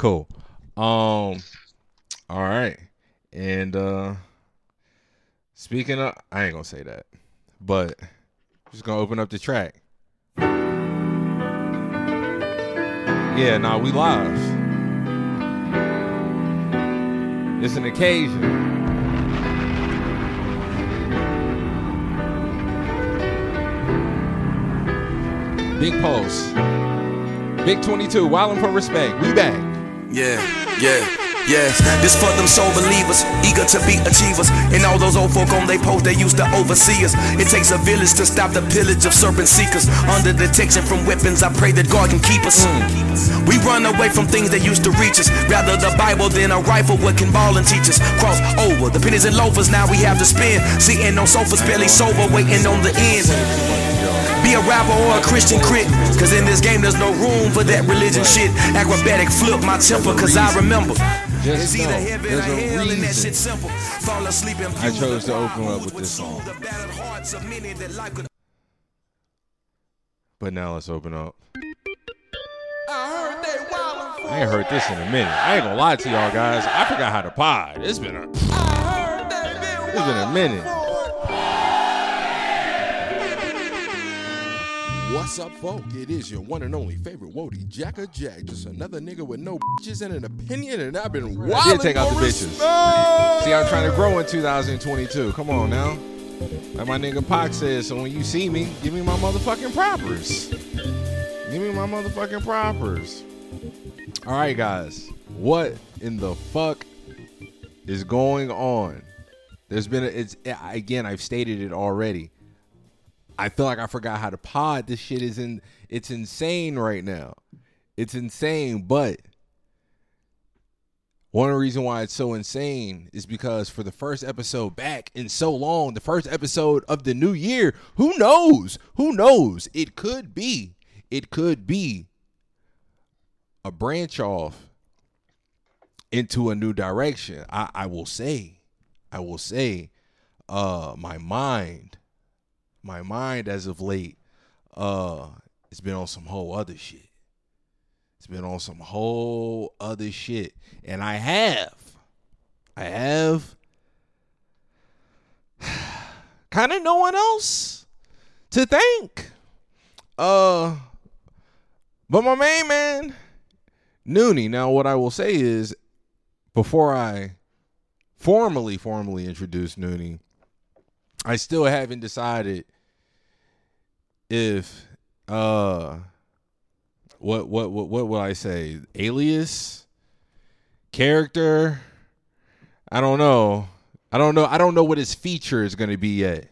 Cool. Um. All right. And uh speaking of, I ain't gonna say that, but just gonna open up the track. Yeah, nah, we live. It's an occasion. Big Pulse. Big 22, Wildin' for Respect. We back. Yeah, yeah. Yes, this for them soul believers, eager to be achievers. And all those old folk on they post, they used to oversee us. It takes a village to stop the pillage of serpent seekers. Under detection from weapons, I pray that God can keep us. We run away from things that used to reach us. Rather the Bible than a rifle, what can ball and teach us? Cross over, the pennies and loafers, now we have to spend. Sitting on sofas, barely sober, waiting on the end. Be a rapper or a Christian crit. Cause in this game there's no room for that religion shit. Acrobatic flip my temper cause I remember. Just know, heaven there's or a hell and that reason. shit simple. Fall asleep and I chose to open up with this song. the battered hearts of many that life could But now let's open up. I ain't heard this in a minute. I ain't gonna lie to y'all guys. I forgot how to pod. It's been a it's been a minute. What's up, folk? It is your one and only favorite Wody, Jacka Jack. Just another nigga with no bitches and an opinion, and I've been I wild. did take out the bitches. See, I'm trying to grow in 2022. Come on now. Like my nigga Pac says, so when you see me, give me my motherfucking propers. Give me my motherfucking propers. All right, guys. What in the fuck is going on? There's been a, it's again, I've stated it already. I feel like I forgot how to pod. This shit is in it's insane right now. It's insane, but one reason why it's so insane is because for the first episode back in so long, the first episode of the new year, who knows? Who knows? It could be, it could be a branch off into a new direction. I, I will say, I will say, uh, my mind, my mind as of late, uh, it's been on some whole other shit. It's been on some whole other shit. And I have, I have kind of no one else to thank. Uh, but my main man, Noonie. Now, what I will say is, before I formally, formally introduce Noonie, I still haven't decided if uh what what what what would I say? Alias character? I don't know. I don't know. I don't know what his feature is going to be yet.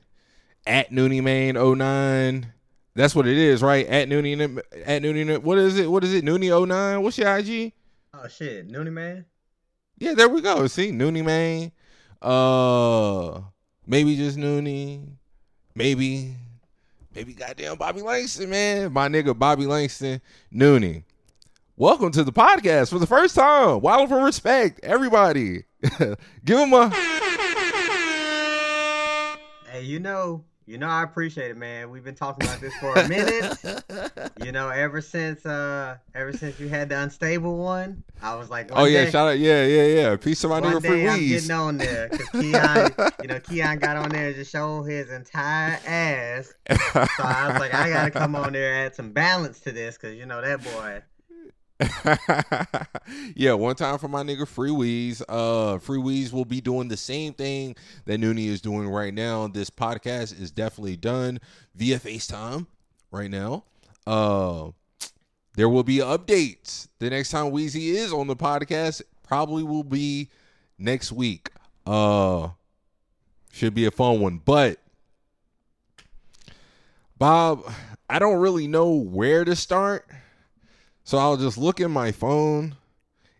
At Noonie Main 09. That's what it is, right? At Noonie at Noonie what is it? What is it? Noonie 09? What's your IG? Oh shit, Noonie man. Yeah, there we go. See, Noonie Main. Uh maybe just Noonie. Maybe maybe goddamn Bobby Langston, man. My nigga Bobby Langston, Noonie. Welcome to the podcast for the first time. Wild for respect, everybody. Give him a Hey, you know, you know, I appreciate it, man. We've been talking about this for a minute. you know, ever since uh, ever since you had the unstable one, I was like, oh yeah, day- shout out. Yeah, yeah, yeah. Peace to my One nigga day Free I'm getting on there because Keon, you know, Keon got on there and just showed his entire ass. So I was like, I gotta come on there and add some balance to this because you know that boy. yeah, one time for my nigga Free Weeze. Uh Free Weeze will be doing the same thing that Noonie is doing right now. This podcast is definitely done via FaceTime right now. Uh there will be updates. The next time Weezy is on the podcast probably will be next week. Uh should be a fun one. But Bob, I don't really know where to start. So I'll just look in my phone.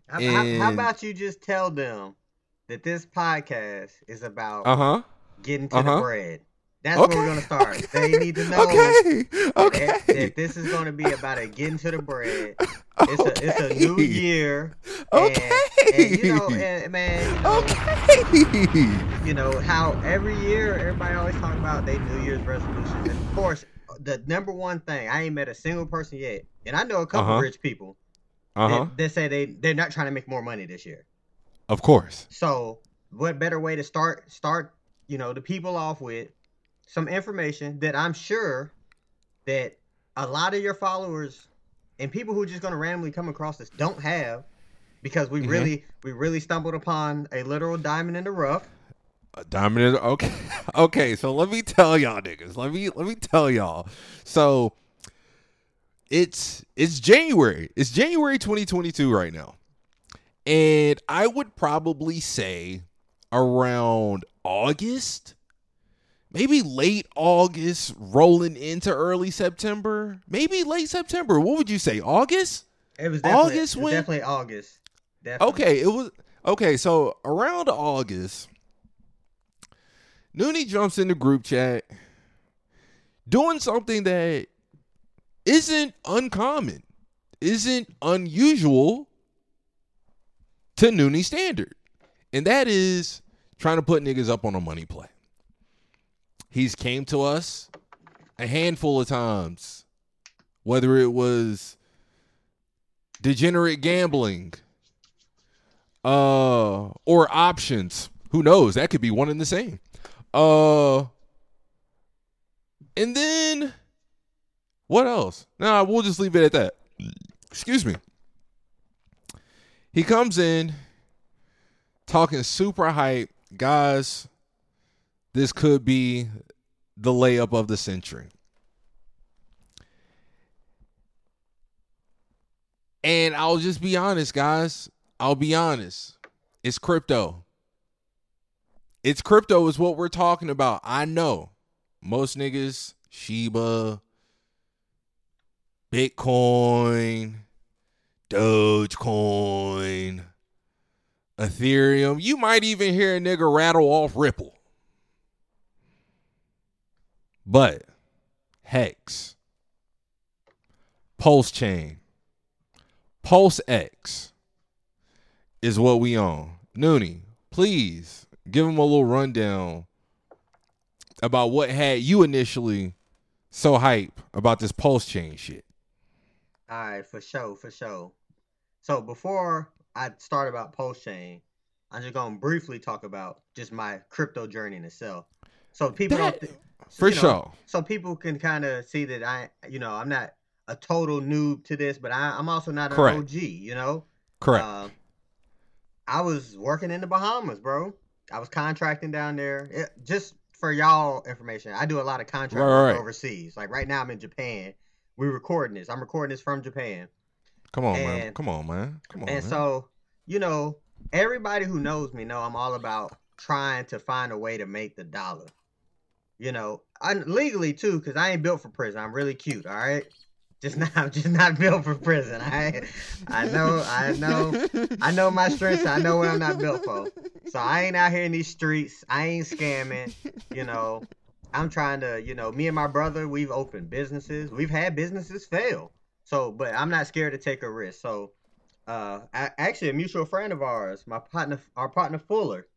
How, how, how about you just tell them that this podcast is about Uh huh. getting to uh-huh. the bread. That's where we're gonna start. okay, They need to know Okay. Okay. that this is gonna be about a getting to the bread. It's a it's a new year. And, Okay. and you know, and, man, you know, Okay. you know how every year everybody always talk about their New Year's resolutions. And of course, the number one thing I ain't met a single person yet, and I know a couple Uh-huh. rich people Uh-huh. They, they say they they're not trying to make more money this year. Of course. So, what better way to start start you know the people off with some information that I'm sure that a lot of your followers and people who are just going to randomly come across this don't have because we Mhm. really we really stumbled upon a literal diamond in the rough. A in- Okay. Okay. So let me tell y'all niggas. Let me let me tell y'all. So it's it's January. It's January 2022 right now. And I would probably say around August, maybe late August, rolling into early September, maybe late September. What would you say? August? It was definitely, August it was when- definitely August. Definitely. Okay, it was okay. So around August, Noonie jumps in the group chat, doing something that isn't uncommon, isn't unusual to Noonie standard, and that is trying to put niggas up on a money play. He's came to us a handful of times, whether it was degenerate gambling uh or options. Who knows? That could be one and the same uh and then what else? Nah we'll just leave it at that. Excuse me. He comes in talking super hype. Guys this could be the layup of the century. And i'll just be honest guys. I'll be honest. It's crypto. It's crypto is what we're talking about. I know. Most niggas, Shiba, Bitcoin, Dogecoin, Ethereum. You might even hear a nigga rattle off Ripple. But Hex, Pulse Chain, Pulse X, is what we on. Noonie, please give him a little rundown about what had you initially so hype about this pulse chain shit. All right, for sure, for sure. So before I start about Pulse Chain, I'm just gonna briefly talk about just my crypto journey in itself. So people That- don't, thi- For you know, sure. So people can kind of see that I, you know, I'm not a total noob to this, but I, I'm also not an Correct. OG. You know, Correct. Um, I was working in the Bahamas, bro. I was contracting down there. It- just for y'all information, I do a lot of contract Right, right. overseas. Like right now, I'm in Japan. We're recording this. I'm recording this from Japan. Come on, man. Come on, man. Come on. And man. so, you know, everybody who knows me know I'm all about trying to find a way to make the dollar. You know, I, legally too, because I ain't built for prison. I'm really cute, all right. Just not, I'm just not built for prison. I, I know, I know, I know my strengths. I know what I'm not built for. So I ain't out here in these streets. I ain't scamming. You know, I'm trying to, you know, me and my brother, we've opened businesses. We've had businesses fail. So, but I'm not scared to take a risk. So, uh, actually, a mutual friend of ours, my partner, our partner Fuller,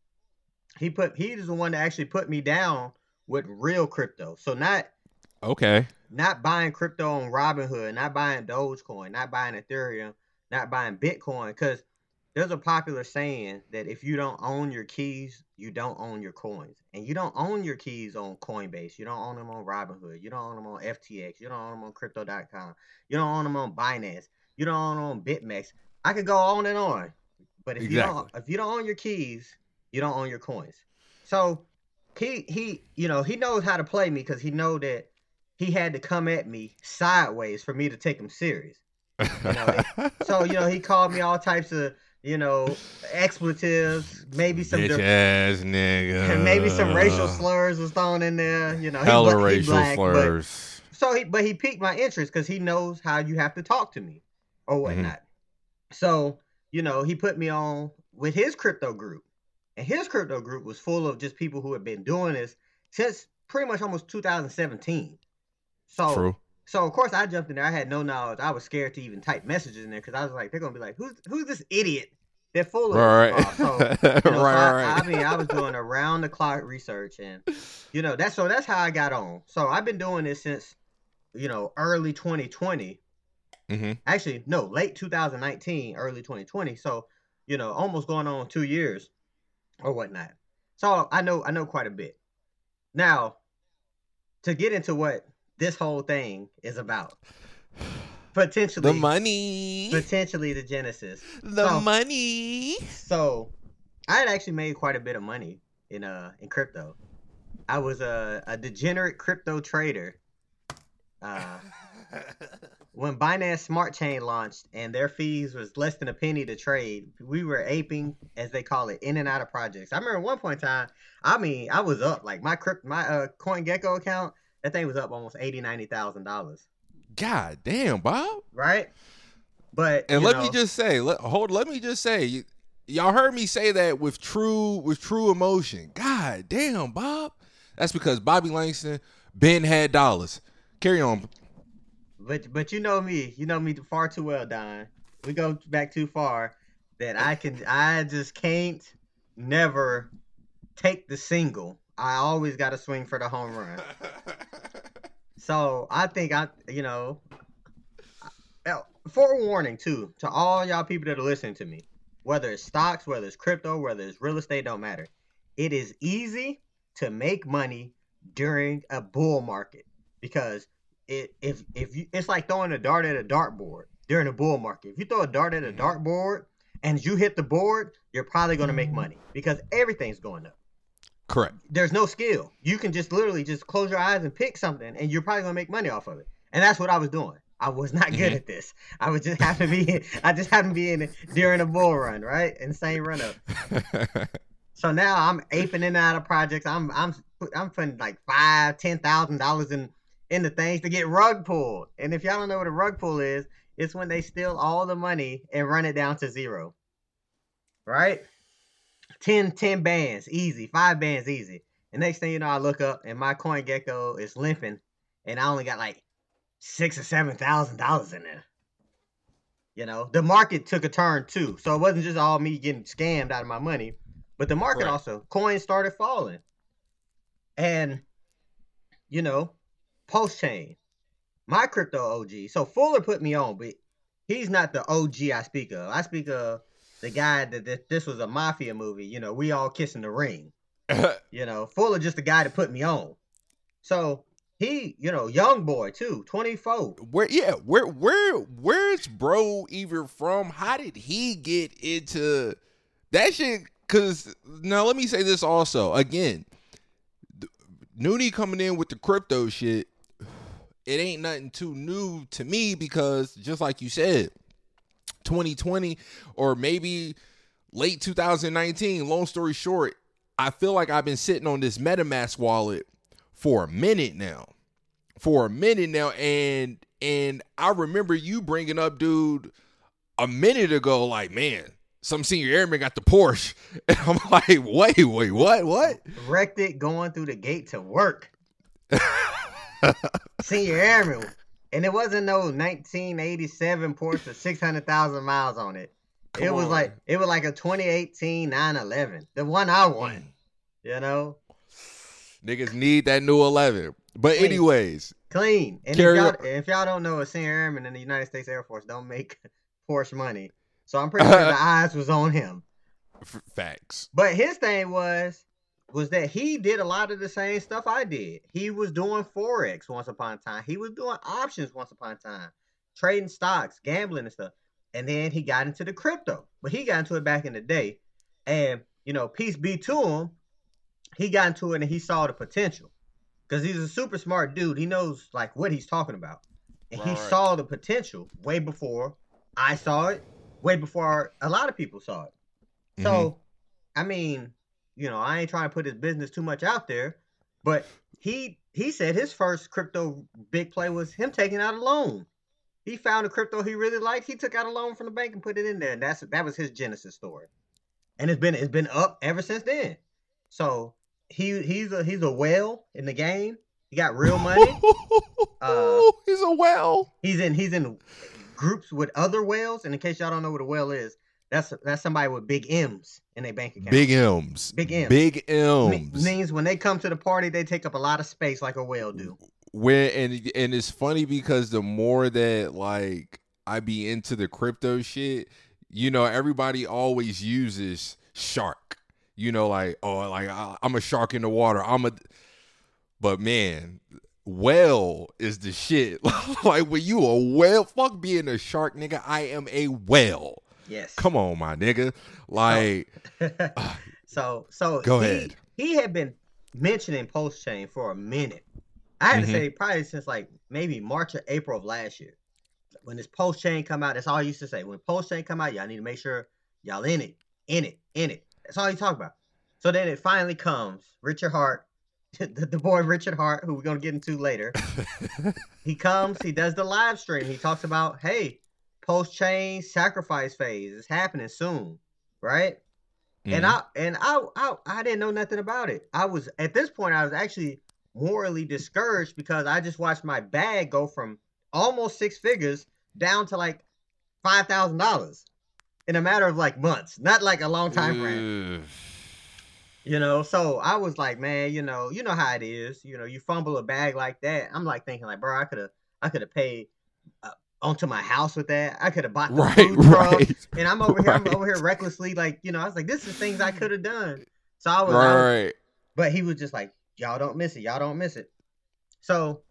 he put, he's the one that actually put me down with real crypto. So not Okay. not buying crypto on Robinhood, not buying Dogecoin, not buying Ethereum, not buying Bitcoin, because there's a popular saying that if you don't own your keys, you don't own your coins. And you don't own your keys on Coinbase. You don't own them on Robinhood. You don't own them on FTX. You don't own them on crypto.com. You don't own them on Binance. You don't own them on BitMEX. I could go on and on. But if you don't if you don't own your keys, you don't own your coins. So he he you know, he knows how to play me because he know that he had to come at me sideways for me to take him serious. know, So you know, he called me all types of you know expletives, maybe some Bitch ass nigga. and maybe some racial slurs was thrown in there. You know, he Hella he racial black, but- slurs. so he, but he piqued my interest because he knows how you have to talk to me or Mm-hmm. whatnot. So you know, he put me on with his crypto group, and his crypto group was full of just people who had been doing this since pretty much almost 2017. So True. so of course I jumped in there. I had no knowledge. I was scared to even type messages in there because I was like, they're gonna be like, who's who's this idiot? They're full of Right, right. So, you know, so I, right. I mean, I was doing around the clock research, and you know that's so that's how I got on. So I've been doing this since you know early 2020, Mm-hmm. Actually, no, late 2019, early 2020. So, you know, almost going on two years or whatnot. So I know I know quite a bit. Now, to get into what this whole thing is about, potentially The money. potentially the genesis. The So- money. So, I had actually made quite a bit of money in uh in crypto. I was a, a degenerate crypto trader. Uh, when Binance Smart Chain launched and their fees was less than a penny to trade, we were aping, as they call it, in and out of projects. I remember one point in time, I mean, I was up like my crypt, my uh, CoinGecko account. That thing was up almost eighty, ninety thousand dollars, God damn, Bob. right? But And let know, me just say, let, hold. Let me just say, y- y'all heard me say that with true, with true emotion. God damn, Bob. That's because Bobby Langston, Ben had dollars. Carry on. But but you know me, you know me far too well, Don. We go back too far that I can I just can't never take the single. I always got to swing for the home run. So I think I you know uh, forewarning too to all y'all people that are listening to me, whether it's stocks, whether it's crypto, whether it's real estate, don't matter. It is easy to make money during a bull market because it if if you it's like throwing a dart at a dartboard during a bull market. If you throw a dart at a dartboard and you hit the board, you're probably going to make money because everything's going up. Correct. There's no skill. You can just literally just close your eyes and pick something, and you're probably going to make money off of it. And that's what I was doing. I was not good Mhm. at this. I was just happen to be. I just happened to be in it during a bull run, right? Insane run up. So now I'm aping in and out of projects. I'm I'm I'm putting like five, ten thousand dollars in into things to get rug pulled. And if y'all don't know what a rug pull is, it's when they steal all the money and run it down to zero. Right? 10, 10 bands, easy. Five bands, easy. And next thing you know, I look up and my CoinGecko is limping, and I only got like six or seven thousand dollars in there. You know, the market took a turn too. So it wasn't just all me getting scammed out of my money, but the market Right. also coins started falling. And you know, pulse chain, my crypto OG. So Fuller put me on, but he's not the OG I speak of. I speak of the guy that, that this was a mafia movie. You know, we all kissing the ring. You know, Fuller just the guy to put me on. So he, you know, young boy too, 24. where? Yeah. Where? Where? Where's bro even from? How did he get into that shit? Because now let me say this also again. Noonie coming in with the crypto shit. It ain't nothing too new to me because just like you said, 2020 or maybe late 2019. Long story short, I feel like I've been sitting on this MetaMask wallet for a minute now. For a minute now, and and I remember you bringing up, dude, a minute ago, like, man, some senior airman got the Porsche, and I'm like, wait, wait, what, what? Wrecked it going through the gate to work. Senior airman. And it wasn't no 1987 Porsche with 600,000 miles on it. it was on. like it was like a 2018 911, the one I won. You know, Niggas need that new 11. But Clean. anyways, clean. And if y'all, if y'all don't know, a senior airman in the United States Air Force don't make Porsche money. So I'm pretty sure the eyes was on him. f- facts. But his thing was was that he did a lot of the same stuff I did. He was doing forex once upon a time. He was doing options once upon a time, trading stocks, gambling and stuff. And then he got into the crypto, but he got into it back in the day. And you know, peace be to him. He got into it and he saw the potential because he's a super smart dude. He knows like what he's talking about, and he saw the potential way before I saw it, way before a lot of people saw it. So, Mhm. I mean, you know, I ain't trying to put his business too much out there, but he he said his first crypto big play was him taking out a loan. He found a crypto he really liked. He took out a loan from the bank and put it in there, and that's that was his genesis story. And it's been it's been up ever since then. So he he's a he's a whale in the game. He got real money. Uh, he's a whale. He's in he's in groups with other whales. And in case y'all don't know what a whale is, that's that's somebody with big M's in their bank account. Big M's. Big M's. Big M's. means when they come to the party, they take up a lot of space like a whale do. Where and and it's funny because the more that like I be into the crypto shit, you know, everybody always uses shark. You know, like oh, like I, I'm a shark in the water. I'm a, but man, whale is the shit. like when you a whale, fuck being a shark, nigga. I am a whale. Yes. Come on, my nigga. Like, so so Go he, ahead. He had been mentioning pulse chain for a minute. I had Mhm. to say probably since like maybe March or April of last year. When this pulse chain come out, that's all I used to say. When pulse chain come out, y'all need to make sure y'all in it, in it, in it. That's all he talk about. So then it finally comes. Richard Heart, the, the boy Richard Heart, who we're gonna get into later. he comes, he does the live stream. He talks about, hey, pulse chain sacrifice phase is happening soon, right? And mhm. I and I, I I didn't know nothing about it. I was at this point I was actually morally discouraged because I just watched my bag go from almost six figures down to like five thousand dollars in a matter of like months, not like a long time frame. You know, so I was like, man, you know, you know how it is. You know, you fumble a bag like that. I'm like thinking, like, bro, I could have, I could have paid uh, onto my house with that. I could have bought the right, food truck. right, And I'm over here, I'm over here recklessly, like, you know, I was like, this is things I could have done. So I was, right, right. but he was just like, y'all don't miss it. Y'all don't miss it. So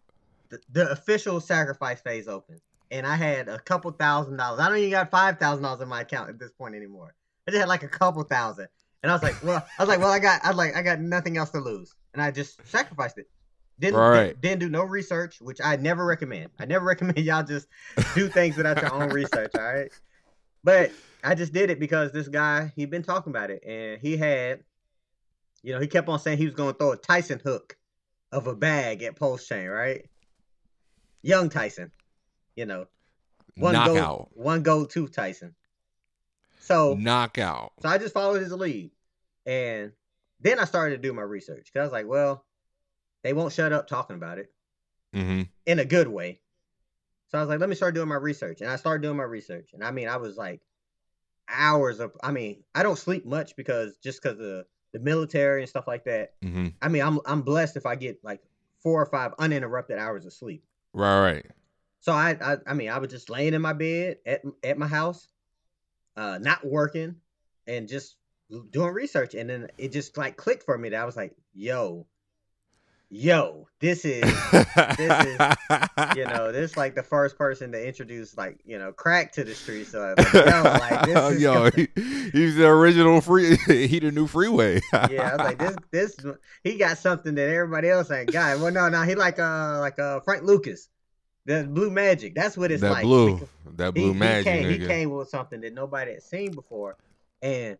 the, the official sacrifice phase opens. And I had a couple thousand dollars. I don't even got five thousand dollars in my account at this point anymore. I just had like a couple thousand. And I was like, well, I was like, well, I got, I was like, I got nothing else to lose, and I just sacrificed it. Didn't Right. didn't do no research, which I never recommend. I never recommend y'all just do things without your own research. All right, but I just did it because this guy he'd been talking about it, and he had, you know, he kept on saying he was going to throw a Tyson hook of a bag at Pulse Chain, right? Young Tyson, you know, one Knockout, go one go to Tyson. So knockout. so I just followed his lead. And then I started to do my research because I was like, well, they won't shut up talking about it Mm-hmm. in a good way. So I was like, let me start doing my research. And I started doing my research. And I mean, I was like hours of, I mean, I don't sleep much because just because of the military and stuff like that. Mm-hmm. I mean, I'm, I'm blessed if I get like four or five uninterrupted hours of sleep. Right, right. So I, I, I mean, I was just laying in my bed at at my house, uh, not working, and just doing research. And then it just like clicked for me that I was like, "Yo, yo, this is this is, you know, this is like the first person to introduce like you know crack to the street. So like, yo, like this is Yo, he, he's the original free. he the new freeway. yeah, I was like, this, this, he got something that everybody else ain't got. Well, no, no, he like uh, like uh, Frank Lucas, the Blue Magic. That's what it's that like. blue, because- that blue he magic, came, he came with something that nobody had seen before, and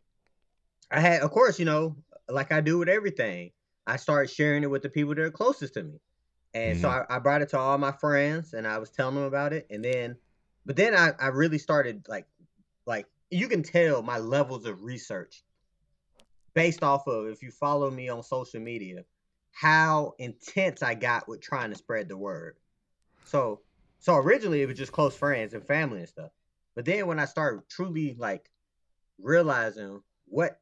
I had, of course, you know, like I do with everything, I started sharing it with the people that are closest to me, and so Mm-hmm. I, I brought it to all my friends, and I was telling them about it, and then, but then I, I really started like, like you can tell my levels of research based off of if you follow me on social media, how intense I got with trying to spread the word. So so originally it was just close friends and family and stuff. But then when I started truly like realizing what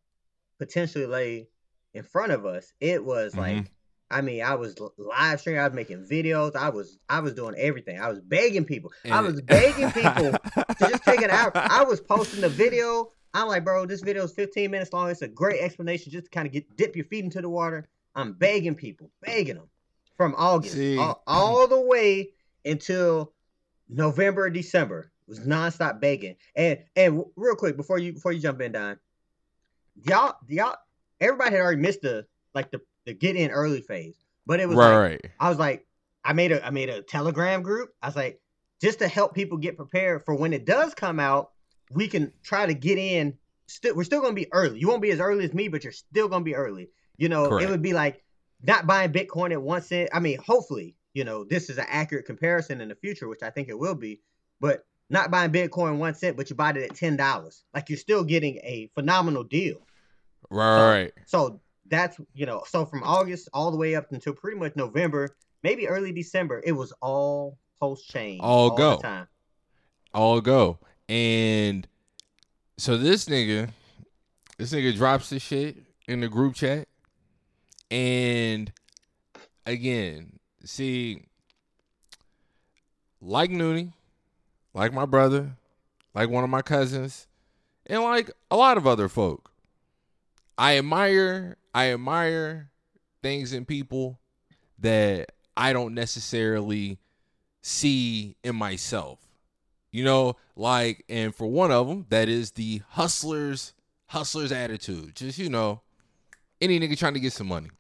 potentially lay in front of us, it was Mhm. like I mean, I was live streaming, I was making videos, I was I was doing everything. I was begging people. I was begging people to just take an hour. I was posting the video. I'm like, bro, this video is 15 minutes long. It's a great explanation just to kind of get dip your feet into the water. I'm begging people, begging them from August all, all the way until November or December. It was nonstop begging. And and real quick before you before you jump in, Don, y'all y'all everybody had already missed the like the the get in early phase, but it was right, like, right. I was like, I made a I made a Telegram group. I was like, just to help people get prepared for when it does come out, we can try to get in. Still, we're still gonna be early. You won't be as early as me, but you're still gonna be early. You know, Correct. it would be like not buying Bitcoin at one cent. I mean, hopefully, you know, this is an accurate comparison in the future, which I think it will be. But not buying Bitcoin one cent, but you bought it at ten dollars. Like you're still getting a phenomenal deal. Right, So- right. So that's you know, so from August all the way up until pretty much November, maybe early December, it was all pulse chain, All go. the time. all go. And so this nigga, this nigga drops this shit in the group chat. And again, see, like Noonie, like my brother, like one of my cousins, and like a lot of other folk. I admire I admire things in people that I don't necessarily see in myself. You know, like and for one of them, that is the hustlers hustlers attitude. Just, you know, any nigga trying to get some money.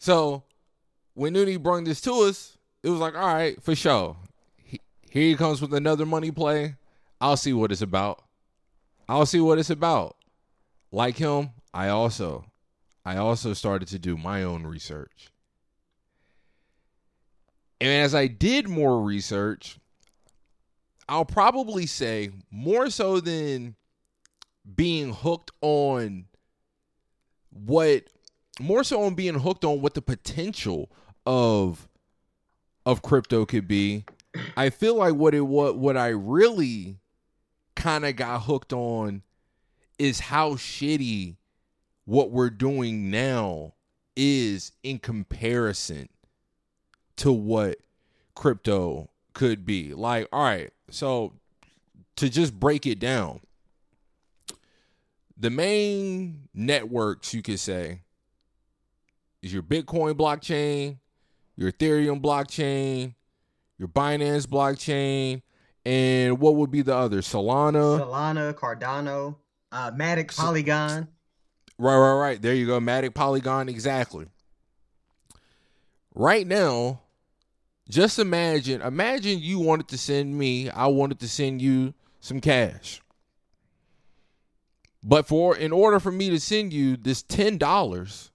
So, when Noonie brought this to us, it was like, all right, for sure. He, here he comes with another money play. I'll see what it's about. I'll see what it's about. Like him, I also I also started to do my own research. And as I did more research, I'll probably say more so than being hooked on what more so on being hooked on what the potential of of crypto could be. I feel like what it what what I really kind of got hooked on is how shitty what we're doing now is in comparison to what crypto could be. Like, all right, so to just break it down, the main networks you could say is your Bitcoin blockchain, your Ethereum blockchain, your Binance blockchain, and what would be the other? Solana. Solana, Cardano, uh, Matic, Polygon. Right, right, right. There you go. Matic, Polygon, exactly. Right now, just imagine, imagine you wanted to send me, I wanted to send you some cash. But for in order for me to send you this $10,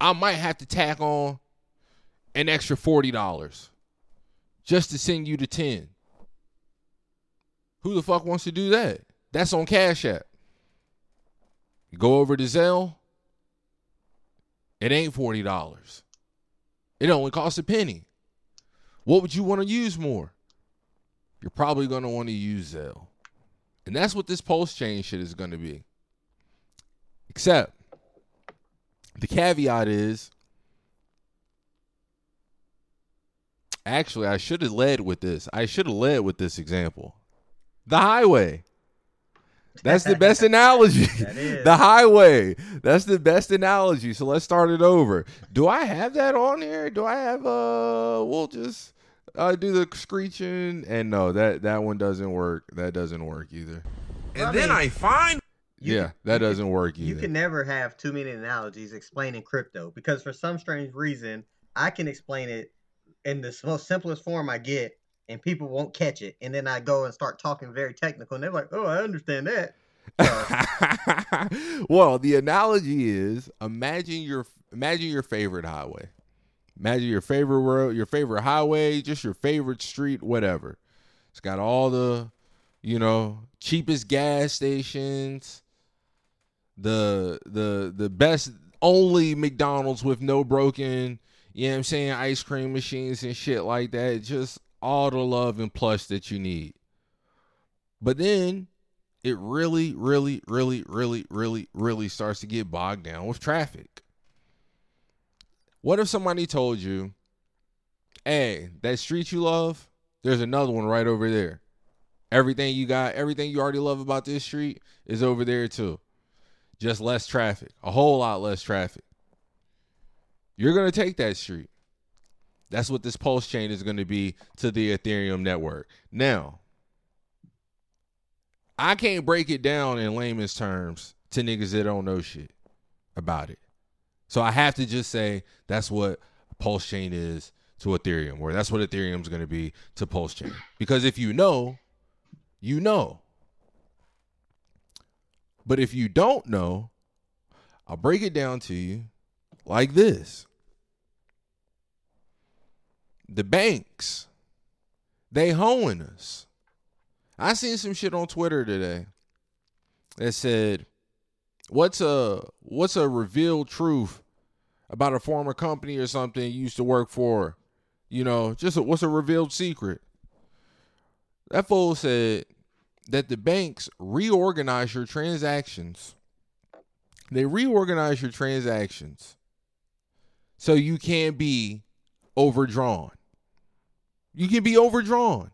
I might have to tack on an extra $40 just to send you the 10. Who the fuck wants to do that? That's on Cash App. Go over to Zelle. It ain't $40. It only costs a penny. What would you want to use more? You're probably going to want to use Zelle. And that's what this pulse chain shit is going to be. Except the caveat is actually, I should have led with this. I should have led with this example. The highway. That's the best analogy. the highway. That's the best analogy. So let's start it over. Do I have that on here? Do I have uh we'll just uh do the screeching and no, that that one doesn't work. That doesn't work either. And I then mean, I find you, yeah, that doesn't work either. You can never have too many analogies explaining crypto because for some strange reason, I can explain it in the most simplest form I get and people won't catch it. And then I go and start talking very technical, and they're like, "Oh, I understand that." Well, the analogy is imagine your imagine your favorite highway. Imagine your favorite road, your favorite highway, just your favorite street, whatever. It's got all the, you know, cheapest gas stations, the the the best only McDonald's with no broken, you know what I'm saying, ice cream machines and shit like that. Just all the love and plush that you need. But then it really, really, really, really, really, really starts to get bogged down with traffic. What if somebody told you, hey, that street you love, there's another one right over there. Everything you got, everything you already love about this street is over there too. Just less traffic, a whole lot less traffic. You're going to take that street. That's what this pulse chain is going to be to the Ethereum network. Now, I can't break it down in layman's terms to niggas that don't know shit about it. So I have to just say that's what pulse chain is to Ethereum, or that's what Ethereum is going to be to pulse chain. Because if you know, you know. But if you don't know, I'll break it down to you like this the banks, they hoeing us. I seen some shit on Twitter today that said, "What's a what's a revealed truth about a former company or something you used to work for? You know, just a, what's a revealed secret?" That fool said that the banks reorganize your transactions. They reorganize your transactions so you can't be overdrawn. You can be overdrawn.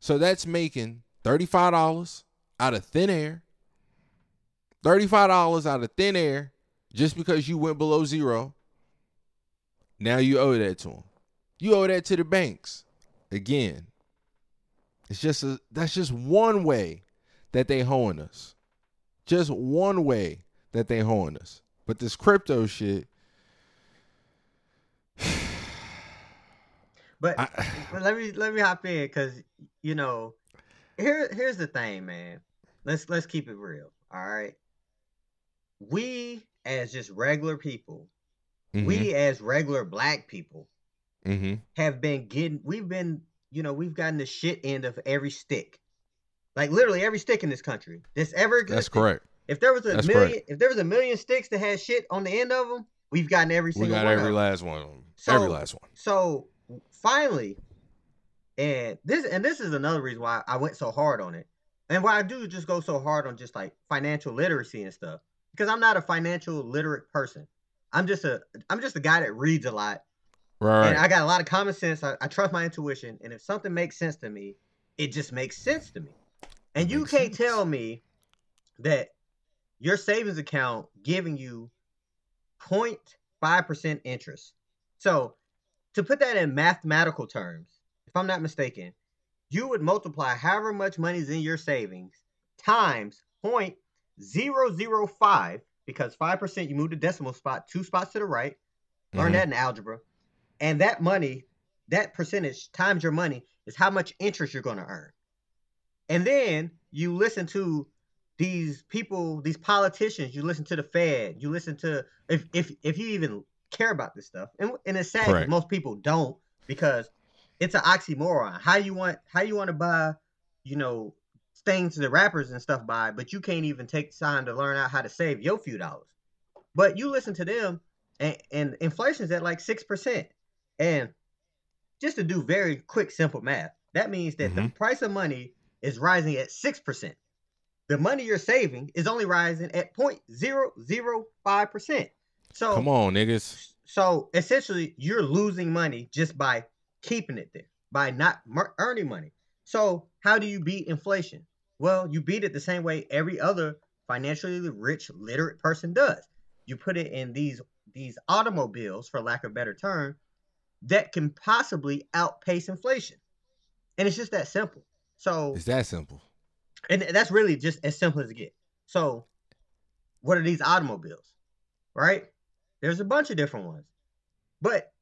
So that's making $35 out of thin air. $35 out of thin air just because you went below zero. Now you owe that to them. You owe that to the banks. Again, it's just a that's just one way that they hoeing us. Just one way that they hoeing us. But this crypto shit, But I, But let me let me hop in because you know, here here's the thing, man. Let's let's keep it real. All right. We as just regular people, mm-hmm, we as regular black people mm-hmm, have been getting we've been, you know, we've gotten the shit end of every stick. Like literally every stick in this country. That's ever existed. that's correct. If there was a That's million correct. if there was a million sticks that had shit on the end of them, we've gotten every single one. We got every last one of them. So- every last one. So finally, and this and this is another reason why I went so hard on it, and why I do just go so hard on just like financial literacy and stuff, because I'm not a financial literate person. I'm just a I'm just a guy that reads a lot, Right. and I got a lot of common sense. I, I trust my intuition, and if something makes sense to me, it just makes sense to me. And you can't sense. tell me that your savings account giving you 0.5% interest. So, to put that in mathematical terms, if I'm not mistaken, you would multiply however much money is in your savings times 0.005 because 5% you move the decimal spot two spots to the right. Learn Mhm. that in algebra. And that money, that percentage times your money is how much interest you're going to earn. And then you listen to these people, these politicians, you listen to the Fed, you listen to if if if you even care about this stuff. And and it's sad Correct. most people don't because it's an oxymoron. How you want how you want to buy, you know, things the rappers and stuff buy, but you can't even take time to learn out how to save your few dollars. But you listen to them and, and inflation's at like six percent. And just to do very quick, simple math, that means that the Mhm. price of money is rising at six percent. The money you're saving is only rising at 0.005 percent. So Come on, niggas. so essentially, you're losing money just by keeping it there, by not earning money. So how do you beat inflation? Well, you beat it the same way every other financially rich, literate person does. You put it in these these automobiles, for lack of a better term, that can possibly outpace inflation, and it's just that simple. So It's that simple. and that's really just as simple as it gets. So, what are these automobiles? Right? There's a bunch of different ones. But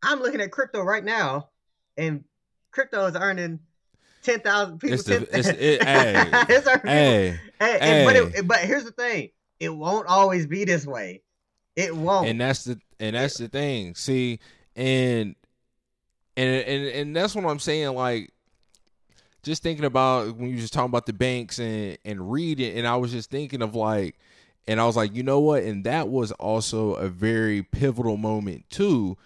I'm looking at crypto right now, and crypto is earning ten thousand people. It's the- 10 it's- it- hey, It's earning people- Hey, hey, but, it, but here's the thing: it won't always be this way. It won't. and that's the and that's the thing. See, and and and and that's what I'm saying. Like, just thinking about when you just talking about the banks and and reading, and I was just thinking of like, and I was like, you know what? And that was also a very pivotal moment too.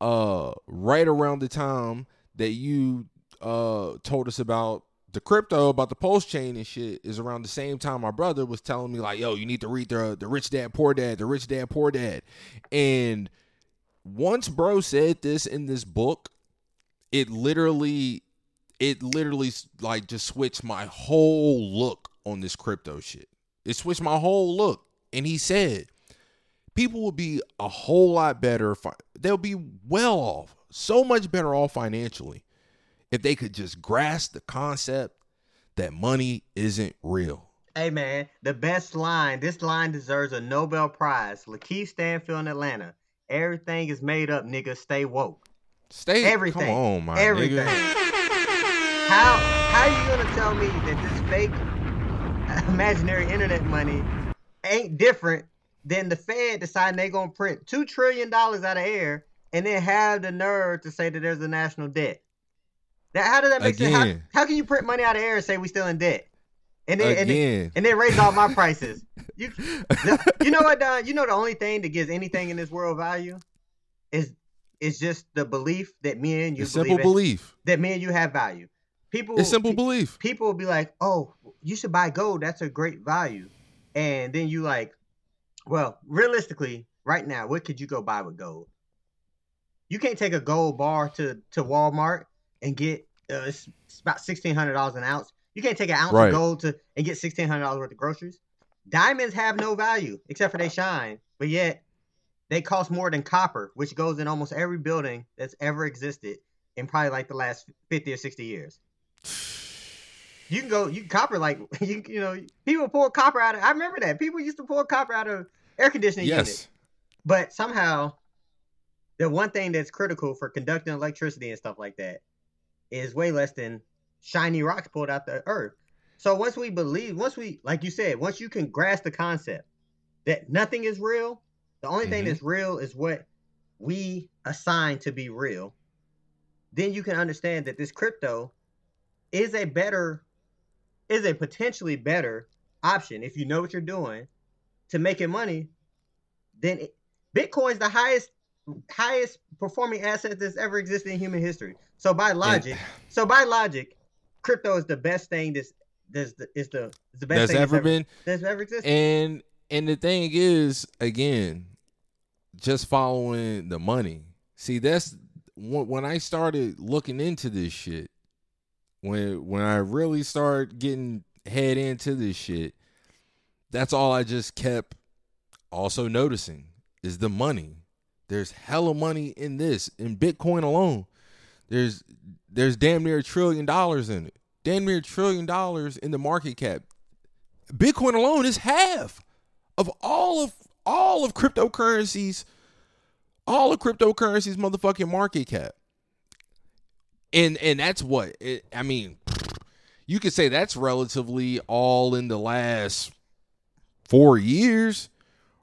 Uh, right around the time that you uh told us about the crypto about the pulse chain and shit is around the same time my brother was telling me like yo you need to read the the rich dad poor dad the rich dad poor dad and once bro said this in this book it literally it literally like just switched my whole look on this crypto shit it switched my whole look and he said people will be a whole lot better they'll be well off so much better off financially if they could just grasp the concept that money isn't real. Hey man, the best line. This line deserves a Nobel Prize. LaKeith Stanfield in Atlanta. Everything is made up, nigga. Stay woke. Stay Everything. Come on, my Everything. nigga. How how you gonna tell me that this fake imaginary internet money ain't different than the Fed deciding they're gonna print two trillion dollars out of air and then have the nerve to say that there's a national debt? That how does that make sense? How, how can you print money out of air and say we still in debt? And then, and then and then raise all my prices. You, you know what, Don? You know the only thing that gives anything in this world value is is just the belief that me and you believe simple it- belief. that me and you have value. People, It's simple pe- belief. People will be like, "Oh, you should buy gold. That's a great value." And then you like, well, realistically, right now, what could you go buy with gold? You can't take a gold bar to to Walmart and get uh, it's, about sixteen hundred dollars an ounce. You can't take an ounce Right. of gold to and get sixteen hundred dollars worth of groceries. Diamonds have no value except for they shine, but yet they cost more than copper, which goes in almost every building that's ever existed in probably like the last fifty or sixty years. You can go, you can copper like you you know people pull copper out of. I remember that people used to pull copper out of air conditioning units. Yes. But somehow, the one thing that's critical for conducting electricity and stuff like that is way less than shiny rocks pulled out the earth. So once we believe, once we, like you said, once you can grasp the concept that nothing is real, the only thing Mhm. that's real is what we assign to be real, then you can understand that this crypto is a better, is a potentially better option if you know what you're doing to making money. Then it, Bitcoin's the highest highest performing asset that's ever existed in human history. So by logic, so by logic, crypto is the best thing that's that's the is the is the best That's thing ever been. that's ever existed. And and the thing is, again, just following the money. See, that's when when I started looking into this shit. When when I really started getting head into this shit, that's all I just kept also noticing is the money. There's hella money in this in Bitcoin alone. There's there's damn near a trillion dollars in it. Damn near a trillion dollars in the market cap. Bitcoin alone is half of all of all of cryptocurrencies, all of cryptocurrencies motherfucking market cap. And and that's what it, I mean. You could say that's relatively all in the last four years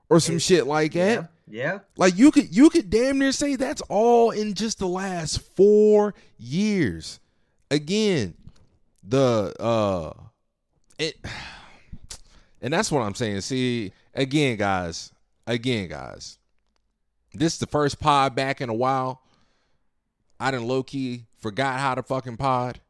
or some shit like that. yeah, yeah. Like you could you could damn near say that's all in just the last 4 years. Again, the uh it and that's what I'm saying. See, again guys, again guys. This is the first pod back in a while. I done low key forgot how to fucking pod.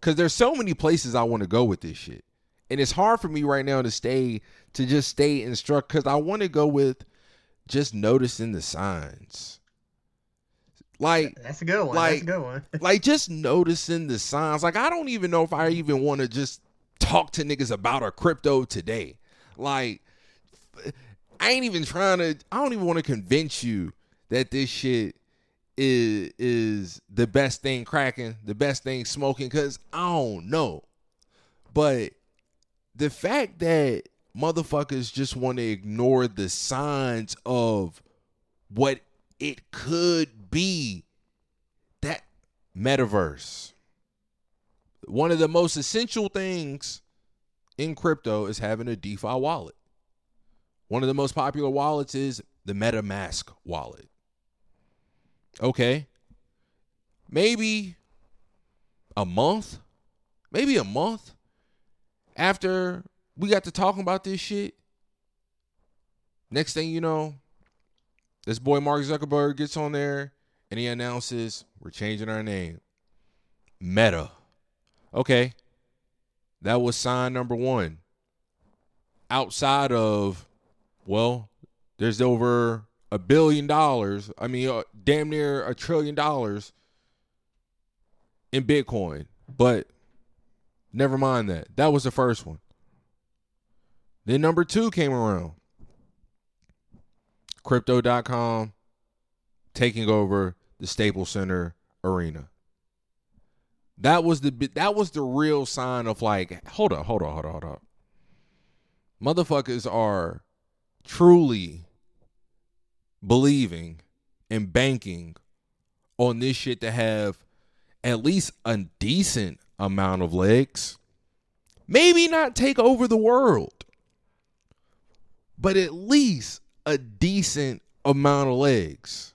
Cause there's so many places I want to go with this shit. And it's hard for me right now to stay to just stay instruct because I want to go with just noticing the signs. Like That's a good one. Like- that's a good one. like just noticing the signs. Like I don't even know if I even want to just talk to niggas about a crypto today. Like I ain't even trying to I don't even want to convince you that this shit is is the best thing cracking, the best thing smoking cuz I don't know. But the fact that motherfuckers just want to ignore the signs of what it could be that metaverse one of the most essential things in crypto is having a DeFi wallet. One of the most popular wallets is the MetaMask wallet. Okay. Maybe a month, maybe a month after we got to talking about this shit. Next thing you know, this boy Mark Zuckerberg gets on there and he announces we're changing our name. Meta. Okay. That was sign number one. Outside of, well, there's over a billion dollars. I mean, uh, damn near a trillion dollars in Bitcoin. But never mind that. That was the first one. Then number two came around. Crypto.com taking over the Staples Center arena. That was the that was the real sign of like, hold up, hold on, hold on, hold on. Motherfuckers are truly believing and banking on this shit to have at least a decent amount of legs. Maybe not take over the world, but at least a decent amount of legs.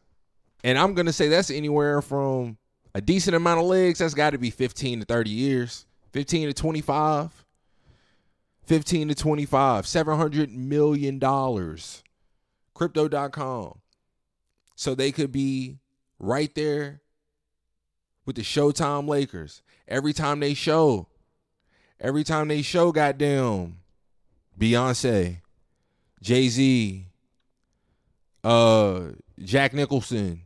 And I'm going to say that's anywhere from a decent amount of legs, that's got to be 15 to 30 years, 15 to 25. 15 to 25, 700 million dollars. Crypto.com. So they could be right there with the Showtime Lakers. Every time they show, every time they show, goddamn, Beyonce, Jay Z, uh, Jack Nicholson.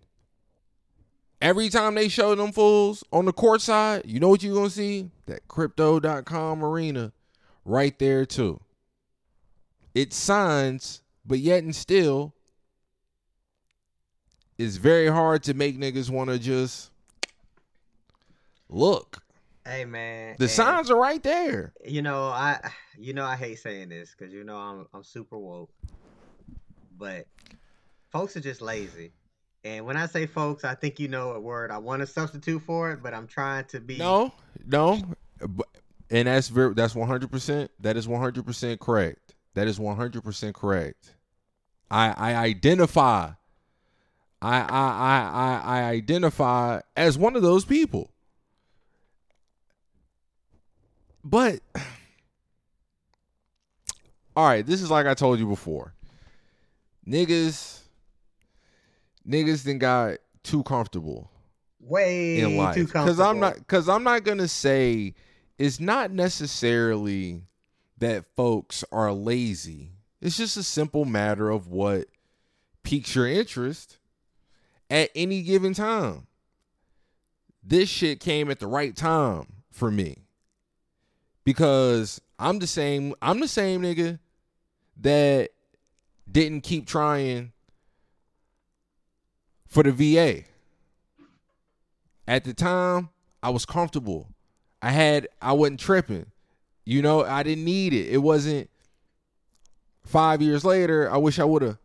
Every time they show them fools on the court side, you know what you're gonna see? That crypto.com arena right there too. It signs, but yet and still, it's very hard to make niggas want to just look. Hey man, The and, signs are right there. You know, I you know I hate saying this because you know I'm I'm super woke, but folks are just lazy. And when I say folks, I think you know a word I want to substitute for it, but I'm trying to be No, no, but- and that's very that's one hundred percent. That is one hundred percent correct. That is one hundred percent correct. I I identify. I I I I identify as one of those people. But all right, this is like I told you before. Niggas, niggas then got too comfortable way in life too because i'm comfortable. not because i'm not gonna say it's not necessarily that folks are lazy it's just a simple matter of what piques your interest at any given time this shit came at the right time for me because i'm the same i'm the same nigga that didn't keep trying for the va at the time I was comfortable. I had I wasn't tripping. You know, I didn't need it. It wasn't 5 years later, I wish I would have